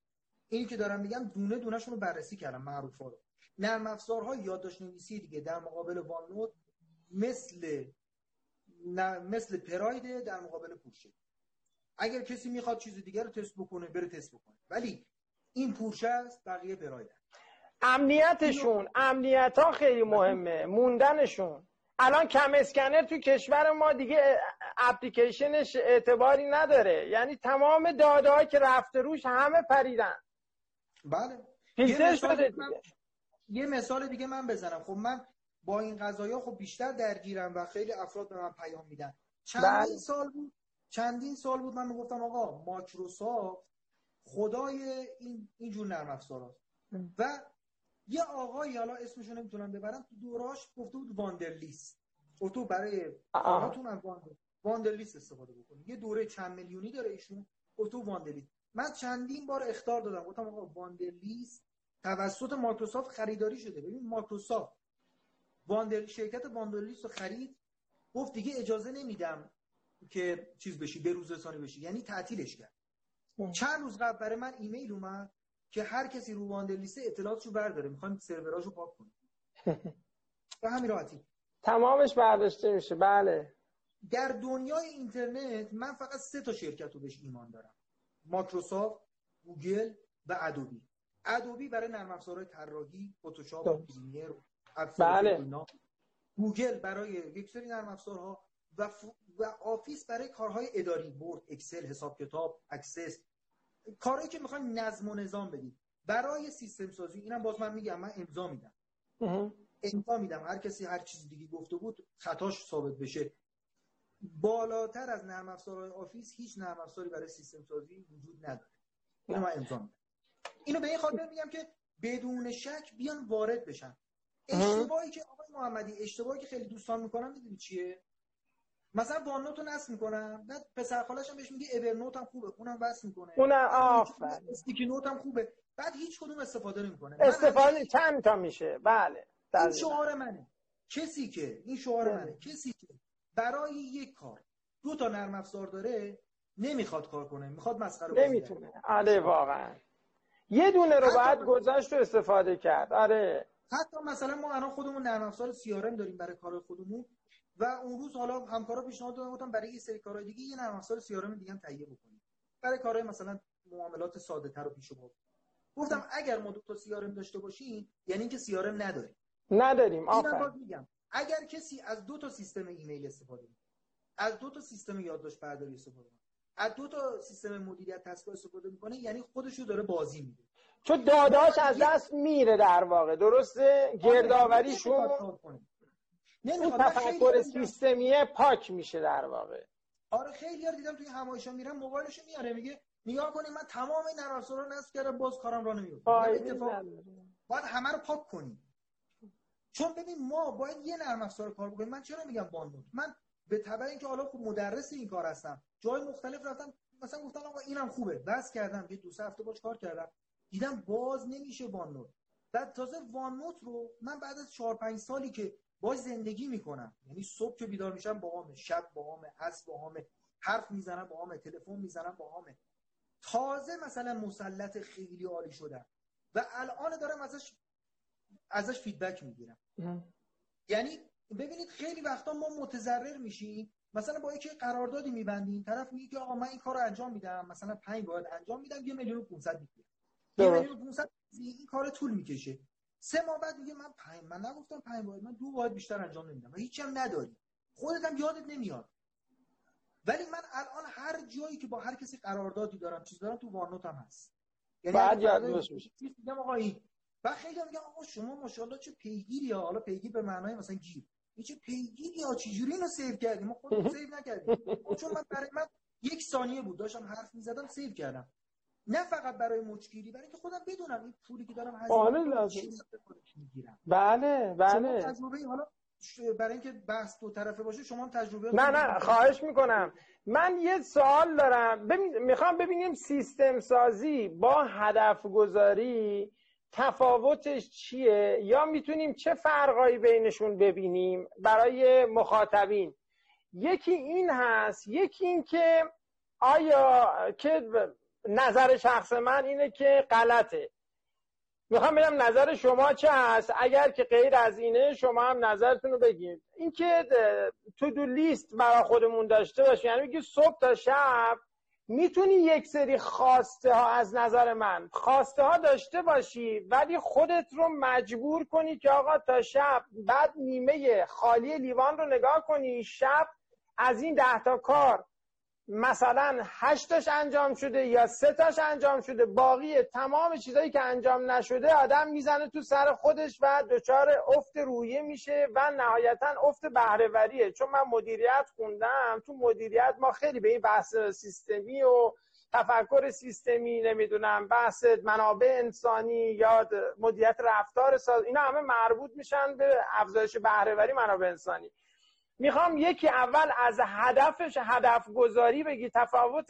اینی که دارم میگم دونه دونهشون رو بررسی کردم معروفا رو. نرم افزارهای یادداشت نویسی دیگه در مقابل وان مثل مثل پراید در مقابل پورشه. اگر کسی می‌خواد چیز دیگر رو تست بکنه بره تست بکنه. ولی این پورشه است بقیه پراید امنیتشون امنیت ها خیلی مهمه. موندنشون. الان کم اسکنر تو کشور ما دیگه اپلیکیشنش اعتباری نداره. یعنی تمام داده که رفته روش همه پریدن. بله. یه شده یه مثال دیگه من بزنم. خب من با این قضايا خب بیشتر درگیرم و خیلی افراد به من پیام میدن. چندین بله. سال بود چندین سال بود من می‌گفتم آقا مایکروسافت خدای این اینجور نرم افزاراست و یه آقایی حالا اسمشو نمی‌تونم ببرم تو دوراش گفته بود Wunderlist تو برای کاراتون از Wunderlist استفاده بکنید یه دوره چند میلیونی داره ایشون. تو Wunderlist من چندین بار اخطار دادم. گفتم آقا Wunderlist توسط مایکروسافت خریداری شده. ببین مایکروسافت Wunder شرکت Wunderlist رو خرید گفت دیگه اجازه نمیدم که چیز بشی به روز رسانی بشی. یعنی تعطیلش کرد. چند روز قبل برای من ایمیل اومد که هر کسی رو Wunderlist اطلاعاتشو برداره. می‌خوان سروراشو پاک کنه به همین راحتی. تمامش برداشته میشه. بله. در دنیای اینترنت من فقط سه تا شرکت رو بهش ایمان دارم. مایکروسافت گوگل و Adobe. Adobe برای نرم افزارهای طراحی فتوشاپ و Premiere. بله. گوگل برای یک سری نرم افزارها و, و آفیس برای کارهای اداری Word Excel حساب کتاب Access کارهایی که می‌خوان نظم و نظام بدید برای سیستم سازی اینم باز من میگم من امضا میدم. امضا میدم. هر کسی هر چیز دیگه گفته بود خطاش ثابت بشه. بالاتر از نرم افزارهای آفیس هیچ نرم افزاری برای سیستم سازی وجود نداره. اینو من امضا میدم. اینو به این خاطر میگم که بدون شک بیان وارد بشن. اشتباهی که آقای محمدی اشتباهی که خیلی دوستان می‌کنن می‌دونی چیه؟ مثلا وان رو نصب می‌کنم بعد پسر خالش هم بهش میگه اورنوت هم خوبه اونم وصل می‌کنه. اونم آفر استیکی نوت هم خوبه بعد هیچ کدوم استفاده نمی‌کنه. استفاده چند تا میشه؟ بله. این شعار منه. کسی که این شعار بله. منه. کسی که برای یک کار دو تا نرم افزار داره نمی‌خواد کار کنه. می‌خواد مسخره نمی‌تونه. آره واقعا. یه دونه رو باید گذاشت و استفاده کرد. آره. حتی مثلا ما الان خودمون نرم افزار سیارم داریم برای کار خودمون و اون روز حالا همکارا پیشنهاد دادن گفتم برای یه سری کارهای دیگه یه نرم افزار سیارم دیگه هم تهیه بکنیم. برای کارهای مثلا معاملات ساده تر و پیش برد گفتم اگر ما دو تا سیارم داشته باشیم یعنی اینکه سیارم نداریم. نداریم آفرین. میگم اگر کسی از دو تا سیستم ایمیل استفاده کنه از دو تا سیستم یادداشت برداری استفاده کنه از دو تا سیستم مدیریت تسکا استفاده می‌کنه یعنی خودش رو داره بازی میده. چون داداش از دست میره در واقع. درسته؟ آره، گردآوریشون اون تفکر سیستمیه پاک میشه در واقع. آره خیلی یار دیدم توی همایشا میرم موبایلشو میاره میگه نگاه کنی من تمام این نرم رو نصب کردم باز کارم را نمیفته اتفاق باید همه رو پاک کنی. چون ببین ما باید یه نرم افزار کار بکنیم. من چرا میگم باندود من به تبع اینکه حالا خوب مدرس این کار هستم جای مختلف رفتم مثلا گفتم آقا اینم خوبه. بس کردم یه دو سه هفته باش کار کردم. دیدم باز نمیشه وان بعد تازه وان رو من بعد از 4 5 سالی که باش زندگی می‌کنم یعنی صبح که بیدار میشم با همه شب با همه عصر با همه حرف می‌زنم با همه تلفن می‌زنم با همه تازه مثلا مسلط خیلی عالی شدم و الان دارم ازش ازش فیدبک می‌گیرم. یعنی ببینید خیلی وقتا ما متضرر میشیم. مثلا با یکی قراردادی میبندیم طرف میگه که آقا من این کارو انجام میدم مثلا 5 باید انجام میدم یه میلیون و 500 می‌گیرم. یه میلیون 500 این کار طول می‌کشه. سه ماه بعد میگه من پنج من نگفتم پنج باید من دو باید بیشتر انجام نمیدم. و هیچی هم نداری خودت هم یادت نمیاد. ولی من الان هر جایی که با هر کسی قراردادی دارم چیز دارم تو وانوت هم هست. یعنی بعد فردا میشه. میگم آقا این و خیلی هم میگن آقا شما ماشاءالله چه پیگیری ها. حالا پیگیر به معنای مثلا گیر. این چه پیگیری ها چجوری اینو سیو کردیم ما خودمون سیو نکردیم. خب چون من برای من یک ثانیه بود. داشتم حرف می‌زدم save کردم. نه فقط برای مچگیری برای اینکه خودم بدونم این پولی که دارم هزینه آره، می‌کنم، لازم. می‌گیرم. بله بله. تجربه حالا برای اینکه بحث دو طرفه باشه شما هم تجربه نه نه خواهش می‌کنم. من یه سوال دارم. ببین می‌خوام ببینیم سیستم سازی با هدف گذاری تفاوتش چیه؟ یا می‌تونیم چه فرقایی بینشون ببینیم برای مخاطبین؟ یکی این هست یکی این که آیا که نظر شخص من اینه که غلطه. می‌خوام ببینم نظر شما چه هست اگر که غیر از اینه شما هم نظرتون رو بگید. اینکه تو دو لیست برای خودمون داشته باشیم یعنی میگی صبح تا شب می‌تونی یک سری خواسته ها از نظر من خواسته ها داشته باشی ولی خودت رو مجبور کنی که آقا تا شب بعد نیمه خالی لیوان رو نگاه کنی شب از این ده تا کار مثلا هشتاش انجام شده یا سه تاش انجام شده باقی تمام چیزایی که انجام نشده آدم می‌زنه تو سر خودش و دچار افت روحیه میشه و نهایتا افت بهرهوریه. چون من مدیریت خوندم تو مدیریت ما خیلی به این بحث سیستمی و تفکر سیستمی نمی‌دونم بحث منابع انسانی یا مدیریت رفتار ساز اینا همه مربوط میشن به افزایش بهرهوری منابع انسانی. می‌خوام یکی اول از هدفش هدف گذاری بگی تفاوت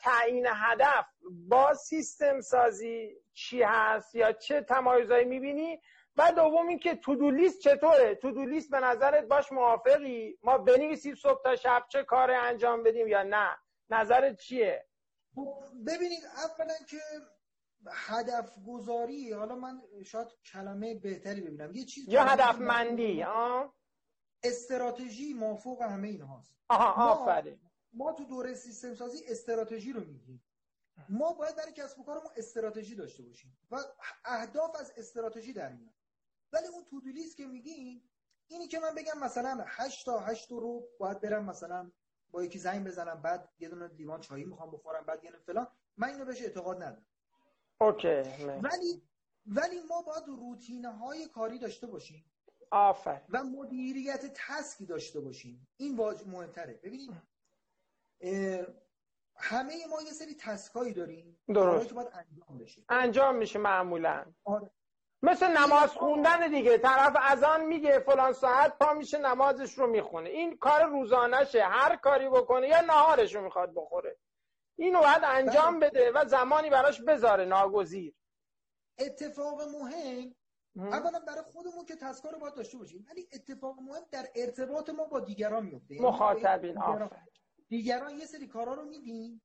تعیین هدف با سیستم سازی چی هست یا چه تمایزایی می‌بینی و دوم این که تودو لیست چطوره؟ تودو لیست به نظرت باش موافقی؟ ما بنویسیم صبح تا شب چه کار انجام بدیم یا نه؟ نظرت چیه؟ ببینید اولا که هدف گذاری حالا من شاید کلمه بهتری ببینم. یه چیز یا هدف مندی آه؟ استراتژی مافوق همه اینهاست. آها آفرین. ما تو دوره سیستم سازی استراتژی رو میگیم. ما باید برای کسب و کارمون استراتژی داشته باشیم و اهداف از استراتژی در میاد. ولی اون تو لیست که میگیم اینی که من بگم مثلا 8 تا 8 رو باید برم مثلا با یکی زنگ بزنم بعد یه دونه لیوان چایی می‌خوام بخورم بعد یه فلان من اینو بهش اعتقاد ندارم. اوکی ولی ولی ما باید روتینه های کاری داشته باشیم. آفر و مدیریت تسکی داشته باشیم. این واج مهمتره. ببینید همه ما یه سری تسکایی داریم. درست. که باید انجام بشه. انجام میشه معمولا. آره. مثل نماز خوندن دیگه. طرف اذان میگه فلان ساعت پا میشه نمازش رو می‌خونه. این کار روزانهشه. هر کاری بکنه یا نهارش رو می‌خواد بخوره. اینو باید انجام بده و زمانی براش بذاره ناگزیر. اتفاق مهم اولا برای خودمون که تسکا رو باید داشته باشیم ولی اتفاق مهم در ارتباط ما با دیگران میفته. مخاطبین دیگران, دیگران یه سری کارا رو میدیم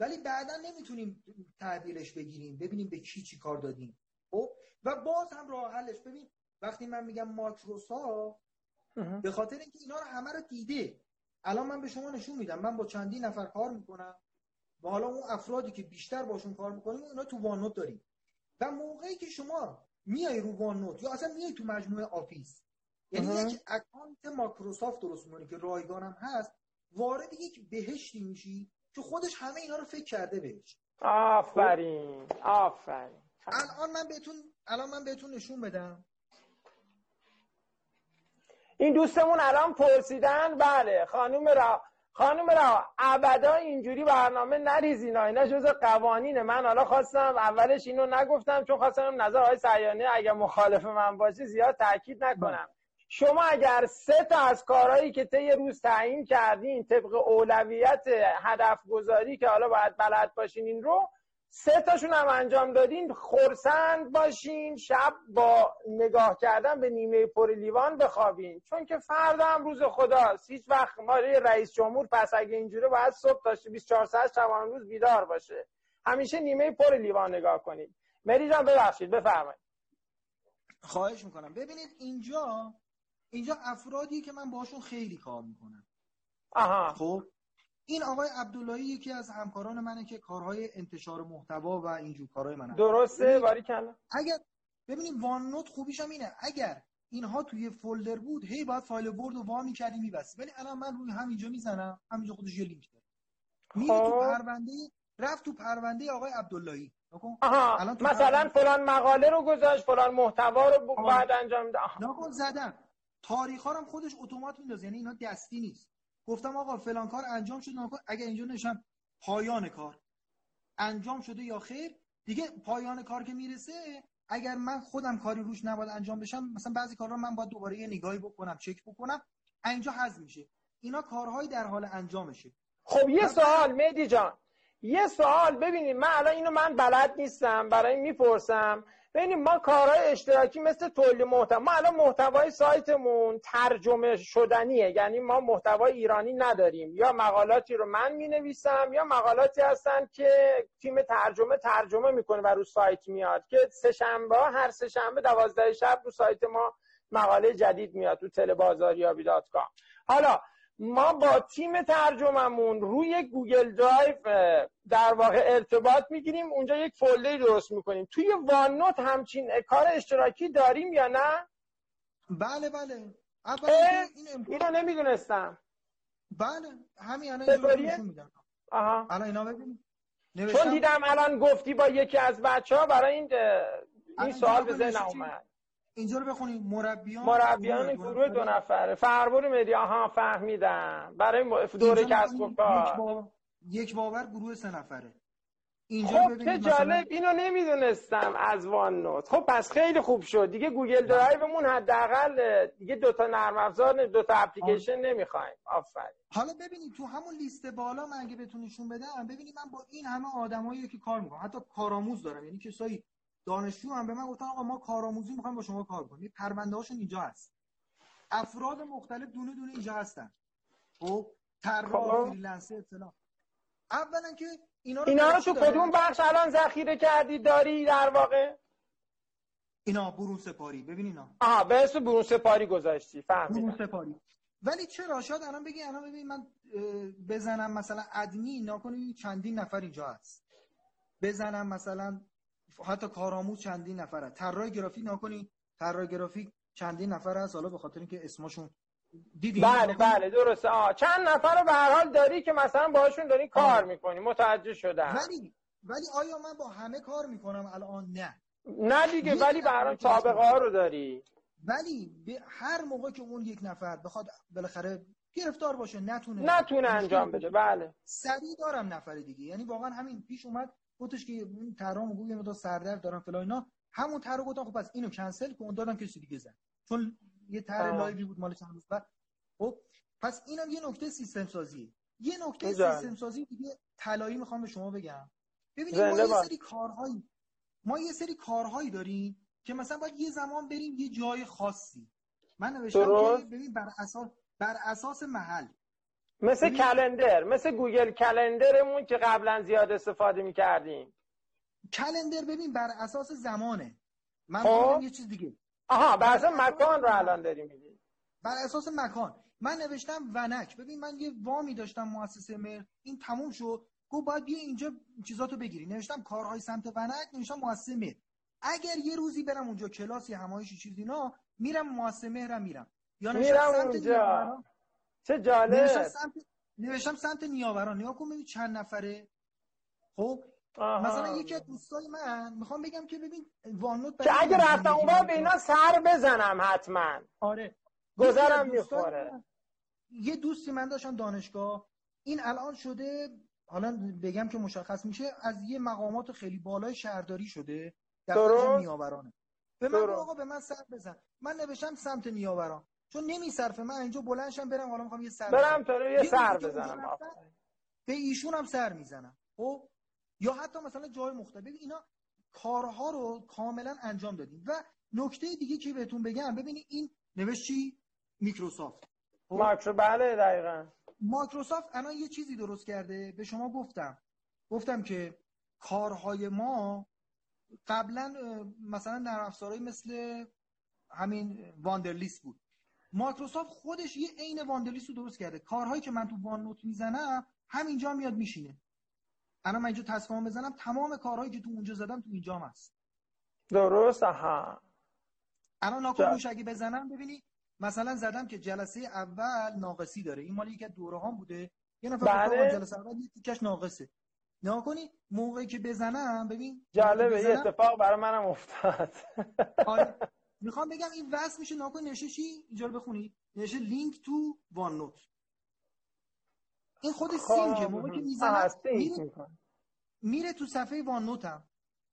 ولی بعدا نمی‌تونیم تحویلش بگیریم ببینیم به کی چی کار دادیم. خب؟ و باز هم راه حلش. ببین وقتی من میگم ماکروسافت به خاطر اینکه اینا رو همه رو دیده. الان من به شما نشون میدم. من با چندین نفر کار می‌کنم و حالا اون افرادی که بیشتر باشون کار می‌کنیم اینا تو OneNote داریم. و موقعی که شما میای رو OneNote یا اصلا میای تو مجموعه آفیس. یعنی یک اکانت مایکروسافت درست می‌کنی که رایگانم هست وارد یک بهشتی میشی که خودش همه اینا رو فکر کرده بهش. آفرین. آفرین. الان من بهتون الان من بهتون نشون بدم. این دوستمون الان پرسیدن بله خانم را خانم را ابدا اینجوری برنامه نریزینا اینا جز قوانینه من. حالا خواستم اولش اینو نگفتم چون خواستم نظر آقای سیانی اگر مخالف من باشه زیاد تاکید نکنم. شما اگر سه تا از کارهایی که طی روز تعیین کردین طبق اولویت هدف گذاری که حالا باید بلد باشین این رو سه تاشون هم انجام دادین خورسند باشین شب با نگاه کردن به نیمه پر لیوان بخوابین. چون که فردا هم روز خداست هیچ وقت ما رئیس جمهور پس اگه اینجوره باید صبح تا 24 ساعت شبان روز بیدار باشه. همیشه نیمه پر لیوان نگاه کنید مری جان ببخشید بفرمایید. خواهش می‌کنم. ببینید اینجا اینجا افرادی که من باشون خیلی کار می‌کنم. آها. خب؟ این آقای عبداللهی یکی از همکاران منه که کارهای انتشار محتوا و اینجور کارهای منه. درسته باری کلا. اگر ببینیم وان نوت خوبیش هم اینه. اگر اینها توی فولدر بود هی باید فایل ورد و وا می‌کردی می‌بستی ولی الان من روی همینجا می‌زنم همینجا خودش یه لینک داره. میره تو پرونده رفت تو پرونده آقای عبداللهی. آها. مثلا فلان مقاله رو گذاشت فلان محتوا رو بعد انجام میده نکن زدم. تاریخ هم خودش اتومات میندازه یعنی اینا دستی نیست. گفتم آقا فلان کار انجام شد نکن اگه اینجا نشم پایان کار. انجام شده یا خیر؟ دیگه پایان کار که می‌رسه اگر من خودم کاری روش نباید انجام بشم مثلا بعضی کارا من باید دوباره یه نگاهی بکنم چک بکنم اینجا حذف میشه. اینا کارهایی در حال انجامشه. خب یه سوال مهدی جان. یه سوال. ببینید من الان اینو من بلد نیستم برای می‌پرسم. ببینید ما کارهای اشتراکی مثل تولید محتوا ما الان محتوای سایتمون ترجمه شدنیه. یعنی ما محتوای ایرانی نداریم. یا مقالاتی رو من می نویسم یا مقالاتی هستن که تیم ترجمه ترجمه می‌کنه و رو سایت میاد که سه شنبه هر سه شنبه دوازده شب رو سایت ما مقاله جدید میاد تو تلبازاریابی dot com. حالا ما با تیم ترجممون روی Google Drive در واقع ارتباط می‌گیریم اونجا یک folder ی درست می‌کنیم. توی OneNote همچین کار اشتراکی داریم یا نه؟ بله بله. این اینو نمی‌دونستم. بله همین الان میدم. آها. الان اینا ببینید چون دیدم الان گفتی با یکی از بچه ها برای این این سوال به ذهن اومد. اینجا رو بخونیم مربیان مربیان گروه دو نفره فربور مدیا ها فهمیدم. برای دوره کسب و کار. یک باور گروه سه نفره. اینجا خب چه جالب. اینو نمی‌دونستم از وان نوت. خب پس خیلی خوب شد. دیگه گوگل درایومون حداقل دیگه دوتا نرم افزار دوتا اپلیکیشن نمی‌خوایم. آفرین. حالا ببینید تو همون لیست بالا من اگه بهتون نشون بدم ببینید من با این همه آدمایی که کار می‌کنم حتی کارآموز دارم. یعنی کسایی دانشجو هم به من گفتن آقا ما کارآموزی می‌خوایم با شما کار کنیم. پرونده هاشون اینجا هست. افراد مختلف دونه دونه اینجا هستن. خب طراح خب. فریلنسر اطلاع اولا که اینا رو اینا رو تو کدوم بخش الان ذخیره کردی داری در واقع؟ اینا برون سپاری. ببین اینا. آها به اسم برون سپاری گذاشتی. فهمیدم. برون سپاری. ولی چرا؟ شاید الان بگی الان ببین من بزنم مثلا ادمی نکنی چندین نفر اینجا هست. بزنم مثلا حتی کارآموز چندین نفره. طراح گرافیک نکنی طراح گرافیک چندین نفر هست. حالا به خاطر اینکه اسمشون دیدی بله بله درسته. آه. چند نفر رو به هر حال داری که مثلا باهاشون داری کار می‌کنی متوجه شدم ولی ولی آیا من با همه کار می‌کنم الان؟ نه. نه دیگه ولی به هر سابقه ها رو داری. ولی به هر موقع که اون یک نفر بخواد بالاخره گرفتار باشه نتونه. نتونه انجام بده. بله. سریع دارم نفر دیگه. یعنی واقعا همین پیش اومد. گفتش که این طرحمو گوگل مدار سردرد دارم فلان اینا. همون طرح گفتم خب پس اینو کنسل کن دادم کسی دیگه زن. چون یه طرح live ی بود مال چند روز بعد. خب پس اینم یه نکته سیستم سازی یه نکته سیستم سازی دیگه طلایی می‌خوام به شما بگم. ببینید ما یه سری کارهایی ما یه سری کارهایی داریم که مثلا باید یه زمان بریم یه جای خاصی. من نوشتم که ببین بر اساس بر اساس محل. مثل کلندر مثل گوگل کلندرمون که قبلا زیاد استفاده می‌کردیم. کلندر ببین بر اساس زمانه. من خب؟ یه چیز دیگه. آها بر اساس مکان رو الان داریم میگیم بر اساس مکان. من نوشتم ونک. ببین من یه وامی داشتم مؤسسه مر این تموم شد. گفت باید بیا اینجا چیزاتو بگیری. نوشتم کارهای سمت ونک نوشتم مؤسسه مر اگر یه روزی برم اونجا کلاسی همایشی چیزی اینا میرم مؤسسه مهرم میرم. یا نوشتم سمت اونجا. چه جالب. نوشتم سمت, نوشتم سمت نیاوران. نیا کن ببین چند نفره. خب؟ مثلا یکی از دوستای من می‌خوام بگم که ببین وانوت که اگه رفتم اونور به اینا سر بزنم حتما. آره. گذرم می‌خوره. یه دوستی من داشتم دانشگاه. این الان شده حالا بگم که مشخص میشه از یه مقامات خیلی بالای شهرداری شده. در نیاورانه. به من آقا به من سر بزن. من نوشتم سمت نیاوران. چون نمیصرفه من اینجا بلندشم برم حالا می‌خوام یه سر برم تا یه سر بزنم. به ایشون هم سر می‌زنم. خب؟ یا حتی مثلا جای مختلف. اینا کارها رو کاملا انجام دادیم. و نکته دیگه که بهتون بگم ببینید این نوشت چی؟ میکروسافت. خب؟ ماکرو بله دقیقا. مایکروسافت الان یه چیزی درست کرده. به شما گفتم. گفتم که کارهای ما قبلا مثلا نرم افزارهایی مثل همین واندرلیست بود. مایکروسافت خودش یه عین واندلیس رو درست کرده. کارهایی که من تو وان نوت می‌زنم همینجا میاد میشینه. الان من اینجا تصمیم بزنم تمام کارهایی که تو اونجا زدم تو اینجا هست. درست ها. الان ناکن اگه بزنم ببینی مثلا زدم که جلسه اول ناقصی داره. این مال یک از دوره ها بوده. یه نفر بله. جلسه اول یه تیکش ناقصه. کنی موقعی که بزنم ببین جالبه یه اتفاق برای منم افتاد. آره. می‌خوام بگم این وصل میشه ناکن نشه چی؟ اینجا رو بخونید نشه لینک تو وان نوت. این خود خب، سینکه موقعی که می‌زنم میره, میره تو صفحه وان نوتم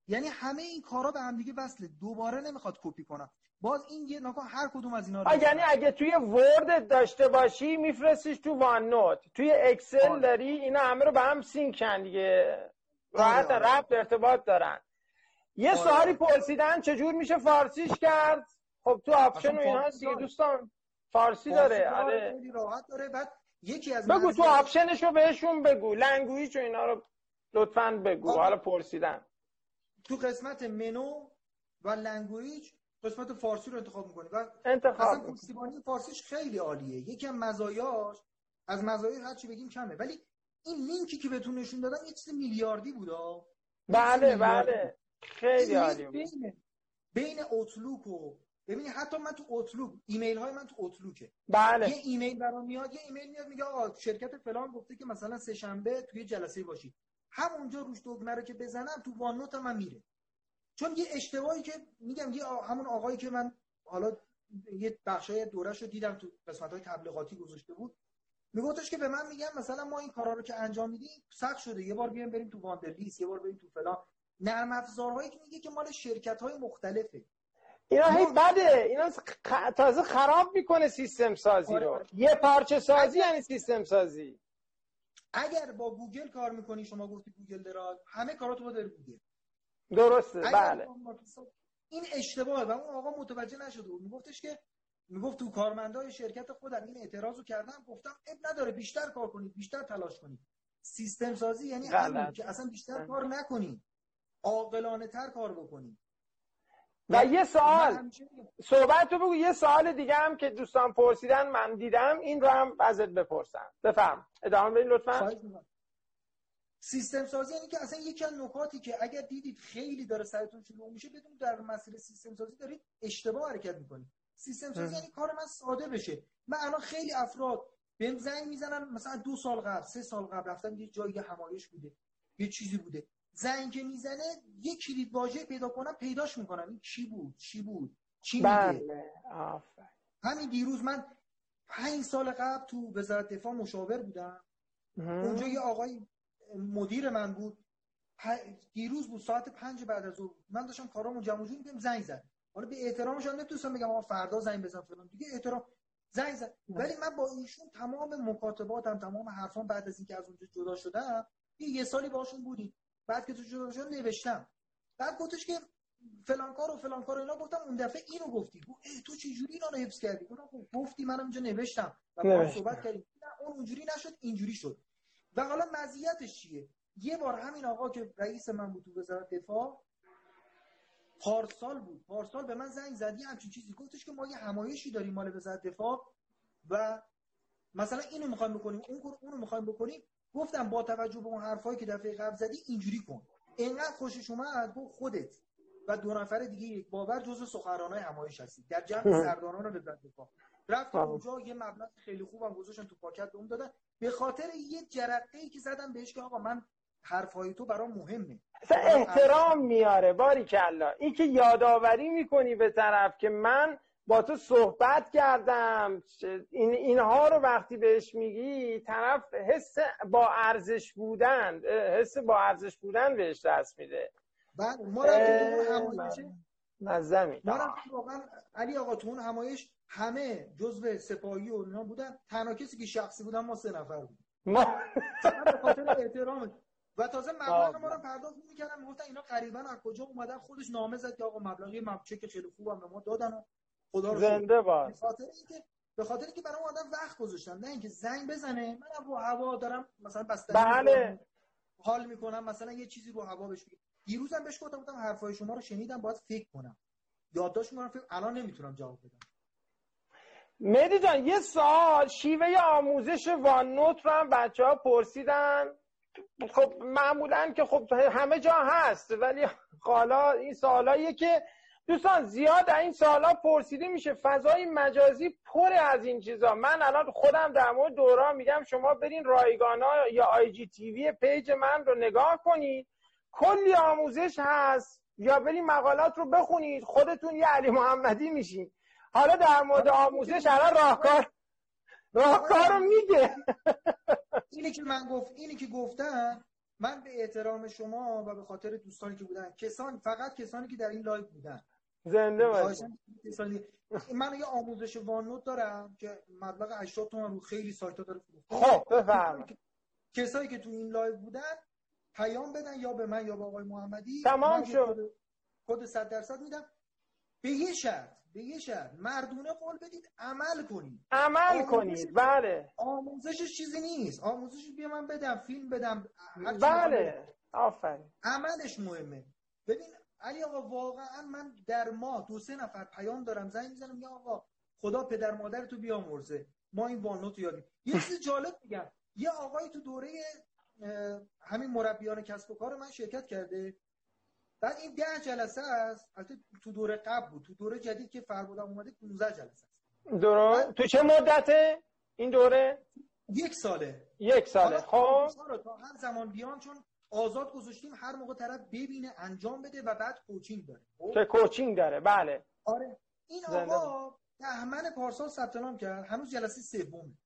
یعنی همه این کارا به هم دیگه وصله. دوباره نمی‌خواد کپی کنم. باز این یه ناکن هر کدوم از اینا رو یعنی اگه توی Word داشته باشی میفرستیش تو OneNote. توی Excel آره. داری اینا همه رو به هم سینکن دیگه. راحت آره. ربط ارتباط دارن. یه آره. سوالی پرسیدن چجور میشه فارسیش کرد؟ خب تو option و اینا دیگه دوستان. فارسی داره آره. راحت داره. بعد یکی از بگو تو option ش رو بهشون بگو language و اینا رو لطفا بگو. حالا پرسیدن تو قسمت منو و language قسمت فارسی رو انتخاب می‌کنی. و انتخاب اصلا پشتیبانی فارسیش خیلی عالیه. یکی از مزایاش. از مزایای هر چی بگیم کمه. ولی این لینکی که بهتون نشون دادم یه چیز میلیاردی بود بله بله. خیلی عالی بین بین Outlook و ببینید حتی من تو Outlook ایمیل های من تو Outlook ه بله. یه ایمیل برام میاد یه ایمیل میاد میگه آقا شرکت فلان گفته که مثلا سه شنبه توی جلسه باشی همونجا روش دکمه رو که بزنم تو وان نوت من میره. چون یه اشتباهی که میگم یه همون آقایی که من حالا یه بخشای دورش رو دیدم تو قسمت های تبلیغاتی گذاشته بود میگفتش که به من میگن مثلا ما این کارا رو که انجام میدیم سخت شده. یه بار بیایم بریم تو واندرلیس یه بار بریم تو فلان. نرم افزارهایی که میگه که مال شرکت های مختلفه. اینا هی بده. اینا تازه خراب می‌کنه سیستم سازی رو. آره. یه پارچه سازی یعنی سیستم سازی. اگر با گوگل کار می‌کنی شما گفتی گوگل دراز همه کاراتو با در گوگل. درسته بله. این اشتباهه و اون آقا متوجه نشده بود. میگفتش که می‌گفت تو کارمندای شرکت خودم این اعتراضو کردم گفتم اب نداره بیشتر کار کنید بیشتر تلاش کنید. سیستم سازی یعنی همین که اصلا بیشتر کار نکنید. عاقلانه تر کار بکنید و یه سوال. صحبت تو بگو. یه سوال دیگه هم که دوستان پرسیدن من دیدم. این رو هم ازت بپرسم. بفهم. ادامه بدین لطفا. سیستم سازی یعنی که اصلا یکی از نکاتی که اگر دیدید خیلی داره سرتون شلوغ میشه بدون در مسیر سیستم سازی دارید اشتباه حرکت می‌کنید. سیستم سازی یعنی کار من ساده بشه. من الان خیلی افراد بهم زنگ می‌زنن مثلا دو سال قبل سه سال قبل رفتم یه جایی همایش بوده یه چیزی بوده. زنگ که می‌زنه یه کلید واژه پیدا کنم پیداش می‌کنم. این چی بود؟ چی بود؟ چی بله. همین دیروز من پنج سال قبل تو وزارت دفاع مشاور بودم. اونجا یه آقای مدیر من بود. دیروز بود ساعت پنج بعد از ظهر. من داشتم کارامو جمع جور می‌کردم زنگ زد. حالا به احترامش نمی‌تونستم بگم آقا فردا زنگ بزن فلان. دیگه احترام. زنگ زد. ولی من با ایشون تمام مکاتباتم تمام حرفام بعد از اینکه از اونجا جدا شدم یه سالی باشون بودیم. بعد که تو جدا شد نوشتم. بعد گفتش که فلان کار و فلان کار اینا گفتم اون دفعه اینو گفتی. ای تو چه جوری اینا رو حفظ کردی؟ گفتم خب گفتی منم اینجا نوشتم. و با صحبت کردیم. نه اون اونجوری نشد اینجوری شد. و حالا مزیتش چیه؟ یه بار همین آقا که رئیس من بود تو وزارت دفاع پارسال بود. پارسال به من زنگ زدی همچین چیزی. گفتش که ما یه همایشی داریم مال وزارت دفاع و مثلا اینو می‌خوایم بکنیم اون اونو می‌خوایم بکنیم. گفتم با توجه به اون حرفایی که دفعه قبل زدی اینجوری کن. اینقدر خوشش اومد گفت خودت و دو نفر دیگه یک باور جزء سخنرانای همایش هستی. در جمع سرداران وزارت دفاع رفت اونجا یه مبلغ خیلی خوبم گذاشتن تو پاکت به اون دادن. به خاطر یه جرقه ای که زدم بهش که آقا من حرفای تو برام مهمه. احترام میاره باری کلا این که یادآوری می‌کنی به طرف که من با تو صحبت کردم. این اینها رو وقتی بهش میگی طرف حس با ارزش بودن حس با ارزش بودن بهش دست میده. بعد ما نظمی ما واقعا علی آقا تو اون همایش همه جزء سپاهی و اینا بودن. تنها کسی که شخصی بودن ما سه نفر بودیم. ما به خاطر احترام. و تازه مبلغ ما رو پرداخت می‌کردن. می‌گفتن اینا قریبا از کجا اومدن. خودش نامه زد که آقا مبلغی که خیلی خوبم به ما دادن خدا رو زنده باد به خاطر اینکه به خاطر اینکه برای آدم وقت گذاشتن نه اینکه زنگ بزنه. من رو هوا دارم مثلا بستنی بله. حال می‌کنم مثلا یه چیزی رو هوا بهش دیروزم بهش گفتم گفتم حرفای شما رو شنیدم باید فکر کنم. یادداشت می‌کنم فکر الان نمی‌تونم جواب بدم. مهدی جان یه سوال. شیوه آموزش OneNote رو هم بچه ها پرسیدن. خب معمولا که خب همه جا هست ولی حالا این سوالاییه که دوستان زیاد در این سالا پرسیده میشه. فضای مجازی پر از این چیزا. من الان خودم در مورد دوران میگم شما برین رایگانا یا IGTV page من رو نگاه کنید. کلی آموزش هست. یا برین مقالات رو بخونید. خودتون یه علی محمدی میشین. حالا در مورد آموزش الان راهکار راهکار رو میگه. اینی که من گفت اینی که گفتم من به احترام شما و به خاطر دوستانی که بودن کسان فقط کسانی که در این live بودن. زنده من یه آموزش OneNote دارم که مبلغ 80 تومن رو خیلی سایت ها داره خب بفهم کسایی که تو این live بودن پیام بدن یا به من یا به آقای محمدی. تمام شد. کد 100 درصد میدم. به یه شرط به یه شرط. مردونه قول بدید عمل کنید عمل کنید بله. آموزشش چیزی نیست. آموزشش بیا من بدم فیلم بدم بله. آفرین. عملش مهمه. ببین علی آقا واقعا من در ما دو سه نفر پیام دارم زنگ می‌زنم یا آقا خدا پدر مادر تو بیامرزه. ما این وانوت یادیم یه چیز جالب میگم. یه آقای تو دوره همین مربیان کسب و کار من شرکت کرده. بعد این ده جلسه است. البته تو دوره قبل بود. تو دوره جدید که فربودم اومده 15 جلسه است. درست تو چه مدته این دوره؟ یک ساله. یک ساله. خب. تا هر زمان بیان چون آزاد گذاشتیم هر موقع طرف ببینه انجام بده و بعد کوچینگ داره. خب؟ چه کوچینگ داره. بله. آره. این آقا بهمن پارسال ثبت نام کرد. هنوز جلسه سومه.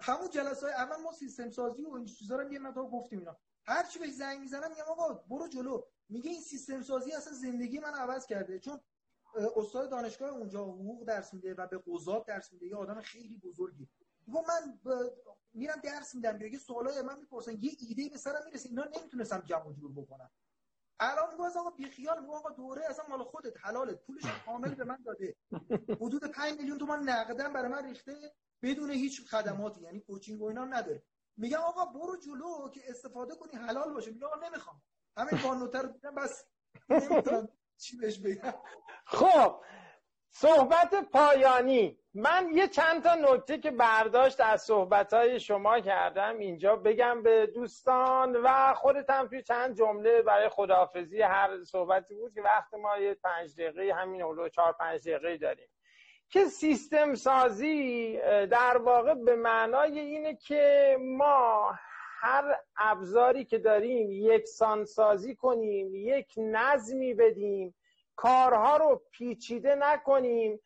همون جلسه های اول ما سیستم سازی و این چیزا رو یه مقدار گفتیم اینا. هر چی بهش زنگ می‌زنم میگم آقا برو جلو. میگه این سیستم سازی اصلا زندگی من عوض کرده. چون استاد دانشگاه اونجا حقوق درس میده و به قضات درس میده. یه آدم خیلی بزرگی گفت من میرم درس میدم یه سوالای من می‌پرسن یه ایده به سرم می‌رسه اینا نمی‌تونستم جمع جور بکنم. الان میگم آقا بی خیال آقا دوره اصلا مال خودت حلالت پولش کامل به من داده. حدود 5 میلیون تومان نقدن برای من ریخته بدون هیچ خدماتی یعنی کوچینگ و اینا نداره. میگم آقا برو جلو که استفاده کنی حلال باشه. میگم آقا نمی‌خوام. همین بانوتر رو بس نمی‌تونم چی بهش بگم. خب صحبت پایانی. من یه چند تا نکته که برداشت از صحبت شما کردم اینجا بگم به دوستان و خودت هم توی چند جمله برای خداحافظی هر صحبتی بود که وقت ما یه پنج دقیقه همین اولو چهار پنج دقیقه داریم. که سیستم سازی در واقع به معنای اینه که ما هر ابزاری که داریم یکسان سازی کنیم یک نظمی بدیم کارها رو پیچیده نکنیم.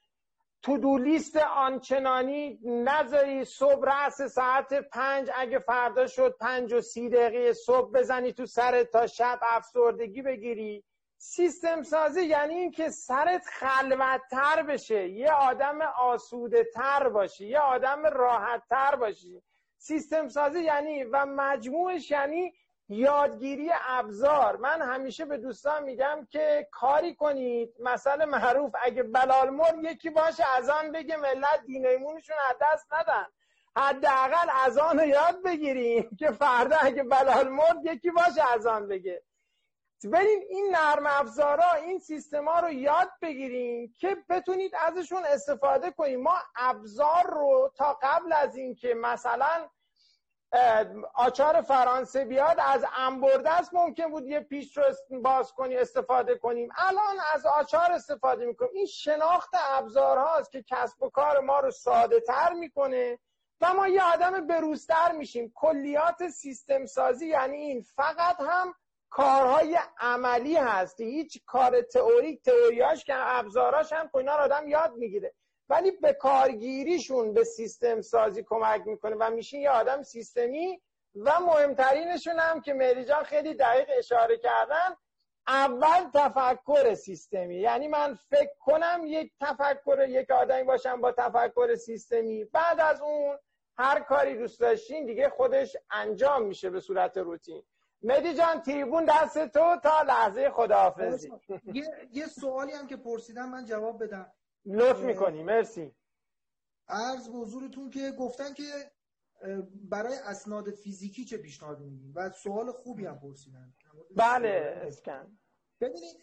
تو دو لیست آنچنانی نذاری صبح رأس ساعت پنج اگه فردا شد پنج و سی دقیقه صبح بزنی تو سرت تا شب افسردگی بگیری. سیستم سازی یعنی اینکه سرت خلوتتر بشه یه آدم آسوده تر باشی یه آدم راحت تر باشی. سیستم سازی یعنی و مجموعش یعنی یادگیری ابزار. من همیشه به دوستان میگم که کاری کنید. مثلا معروف اگه بلال مر یکی باشه از آن بگه ملت دین ایمونشون از دست ندن. حداقل از آن رو یاد بگیریم که فردا اگه بلال مرد یکی باشه از آن بگه. بریم این نرم افزارا این سیستما رو یاد بگیریم که بتونید ازشون استفاده کنیم. ما ابزار رو تا قبل از اینکه مثلا آچار فرانسه بیاد از انبرده ممکن بود یه پیش رو باز کنی استفاده کنیم. الان از آچار استفاده می‌کنیم. این شناخت ابزارهاست که کسب و کار ما رو ساده تر می‌کنه و ما یه آدم بروزتر میشیم. کلیات سیستم سازی یعنی این. فقط هم کارهای عملی هست. هیچ کار تئوریک تئوریاش که ابزاراش هم اینا آدم یاد می‌گیره. ولی به کارگیریشون به سیستم سازی کمک می‌کنه و میشین یه آدم سیستمی. و مهمترینشون هم که مری جان خیلی دقیق اشاره کردن اول تفکر سیستمی. یعنی من فکر کنم یک تفکر یک آدمی باشم با تفکر سیستمی. بعد از اون هر کاری دوست داشتین دیگه خودش انجام میشه به صورت روتین. مهدی جان تیبون دست تو تا لحظه خداحافظی. یه،, یه سوالی هم که پرسیدم من جواب بدم. لطف می‌کنی مرسی. عرض به حضورتون که گفتن که برای اسناد فیزیکی چه پیشنهادی میدین؟ و سوال خوبی هم پرسیدن. بله اسکن. ببینید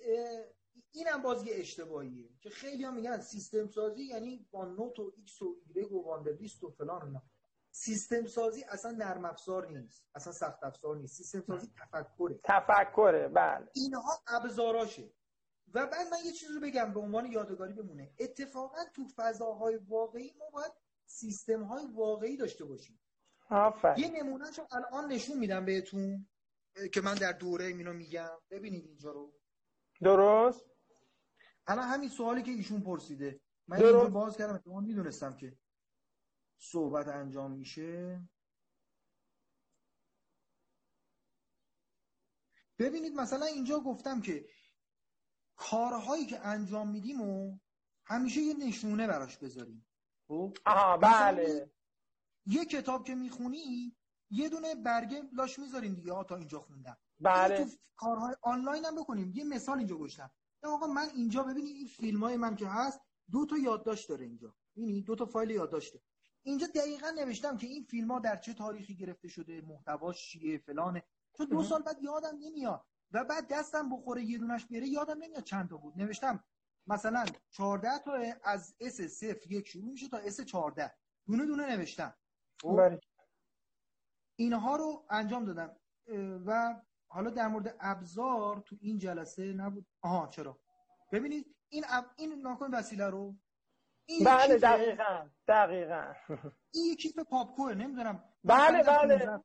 اینم باز یه اشتباهیه که خیلی هم میگن سیستم سازی یعنی وان نوت و ایکس و ایگرگ و Wunderlist و فلان اینا. سیستم سازی اصلا نرم افزار نیست. اصلا سخت افزار نیست. سیستم سازی تفکره. تفکره بله. اینها ابزاراشه. و بعد من یه چیز رو بگم به عنوان یادگاری بمونه. اتفاقا تو فضاهای واقعی ما باید سیستم های واقعی داشته باشیم. آفر. یه نمونه رو الان نشون میدم بهتون که من در دوره اینو میگم. ببینید اینجا رو. درست؟ الان همین سوالی که ایشون پرسیده. من درست. اینجا باز کردم. اتفاقا می‌دونستم که صحبت انجام میشه. ببینید مثلا اینجا گفتم که کارهایی که انجام میدیم و همیشه یه نشونه براش بذاریم. خب؟ آها بله. یه کتاب که می‌خونی یه دونه برگه لاش می‌ذاریم دیگه. تا اینجا خوندم. بله. تو کارهای آنلاین هم بکنیم. یه مثال اینجا گذاشتم. آقا من اینجا ببینید این فیلم های من که هست دو تا یادداشت داره اینجا. ببینید دو تا فایل یادداشته اینجا دقیقا نوشتم که این فیلم ها در چه تاریخی گرفته شده محتواش چیه فلانه. چون دو سال بعد یادم نمیاد. و بعد دستم بخوره یه دونش بره یادم نمیاد چند تا بود. نوشتم مثلا 14 تا از S 0 یک شروع میشه تا S 14 دونه دونه نوشتم. خب؟ بله. اینها رو انجام دادم. و حالا در مورد ابزار تو این جلسه نبود. آها چرا؟ ببینید این اب... این ناکن وسیله رو این بله دقیقا دقیقا. این یه کیف پاپکور نمی‌دونم. بله، بله.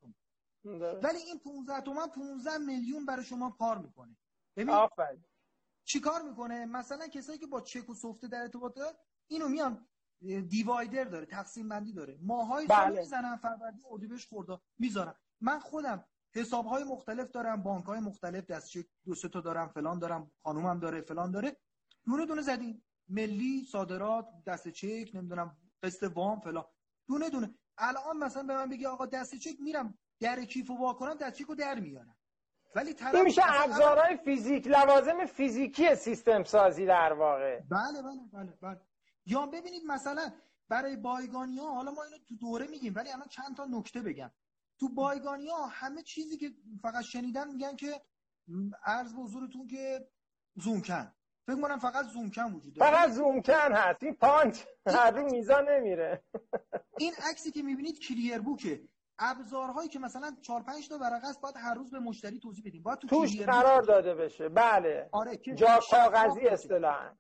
15 تومن. ولی این 15 تومن 15 میلیون برای شما کار می‌کنه. ببین آفرین. چیکار می‌کنه؟ مثلا کسایی که با چک و سفته در ارتباط اینو میان دیوایدر داره تقسیم بندی داره. ماهای سال بله. می‌زنن فروردین اردیبهشت خرداد می‌ذارن. من خودم حساب های مختلف دارم بانک های مختلف دست چک دو سه تا دارم فلان دارم خانومم داره فلان داره. دونه دونه زدیم ملی صادرات دست چک نمی‌دونم قسط وام فلان. دونه دونه. الان مثلا به من بگی آقا دست چک میرم در کیف و وا کنم دست چک رو در میارم ولی طرف این میشه ابزارهای فیزیک لوازم فیزیکی سیستم سازی در واقع. بله بله بله بله. یا ببینید مثلا برای بایگانی ها حالا ما اینو تو دوره میگیم ولی الان چند تا نکته بگم. تو بایگانی ها همه چیزی که فقط شنیدن میگن که عرض به حضورتون که زومکن. فکر کنم فقط زومکن وجود داره. فقط زومکن هست. این پانچ هر میزان نمیره. این عکسی که می‌بینید کلیر بوکه. ابزارهایی که مثلا 4 5 تا ورقه است باید هر روز به مشتری توضیح بدیم. باید تو توش قرار داده بشه. بله. آره جا کاغذی. اصطلاحا.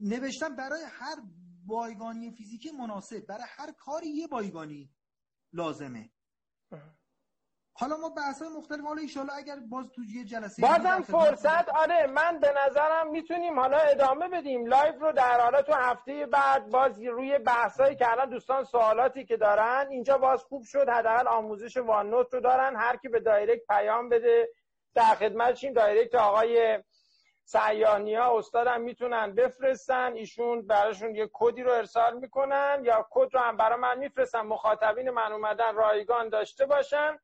نوشتم برای هر بایگانی فیزیکی مناسب. برای هر کاری یه بایگانی لازمه. حالا ما بحث های مختلف حالا ایشالا اگر باز تو یه جلسه بازم فرصت آره من به نظرم می‌تونیم حالا ادامه بدیم. live رو در حالا تو هفته بعد باز روی بحثایی که الان دوستان سوالاتی که دارن اینجا باز خوب شد. حداقل آموزش OneNote رو دارن. هر کی به direct پیام بده در خدمتشیم direct آقای سیاح‌نیا استادم می‌تونن بفرستن. ایشون براشون یه کدی رو ارسال می‌کنن یا کد رو هم برای من میفرستن. مخاطبین من اومدن رایگان داشته باشن.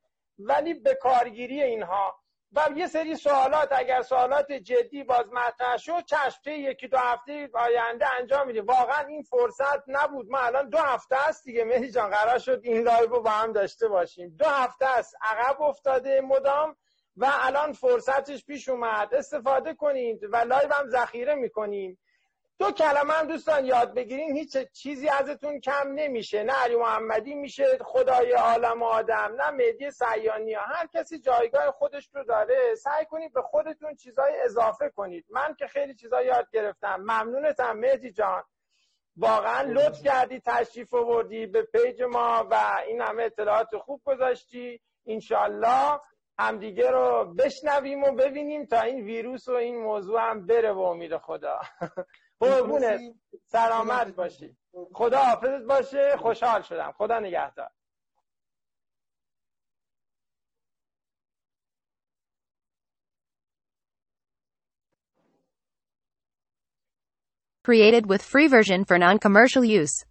ولی به کارگیری اینها. و یه سری سوالات اگر سوالات جدی باز مطرح شد چشم یکی دو هفته آینده انجام میدیم واقعا این فرصت نبود. ما الان دو هفته است دیگه. مهدی جان قرار شد این live رو با هم داشته باشیم. دو هفته است. عقب افتاده مدام و الان فرصتش پیش اومد. استفاده کنید و live هم ذخیره می‌کنیم. دو کلمه هم دوستان یاد بگیرین هیچ چیزی ازتون کم نمیشه. نه علی محمدی میشه خدای عالم و آدم نه مهدی سیاح‌نیا. هر کسی جایگاه خودش رو داره سعی کنید به خودتون چیزای اضافه کنید. من که خیلی چیزا یاد گرفتم. ممنونتم مهدی جان. واقعا لطف کردی تشریف آوردی به page ما و این همه اطلاعات خوب گذاشتی. انشالله همدیگه رو بشنویم و ببینیم تا این ویروس و این موضوع هم بره به امید خدا. قربونت سلامت باشی. خدا حافظت باشه. خوشحال شدم. خدا نگهدار. Created with free version for non-commercial use.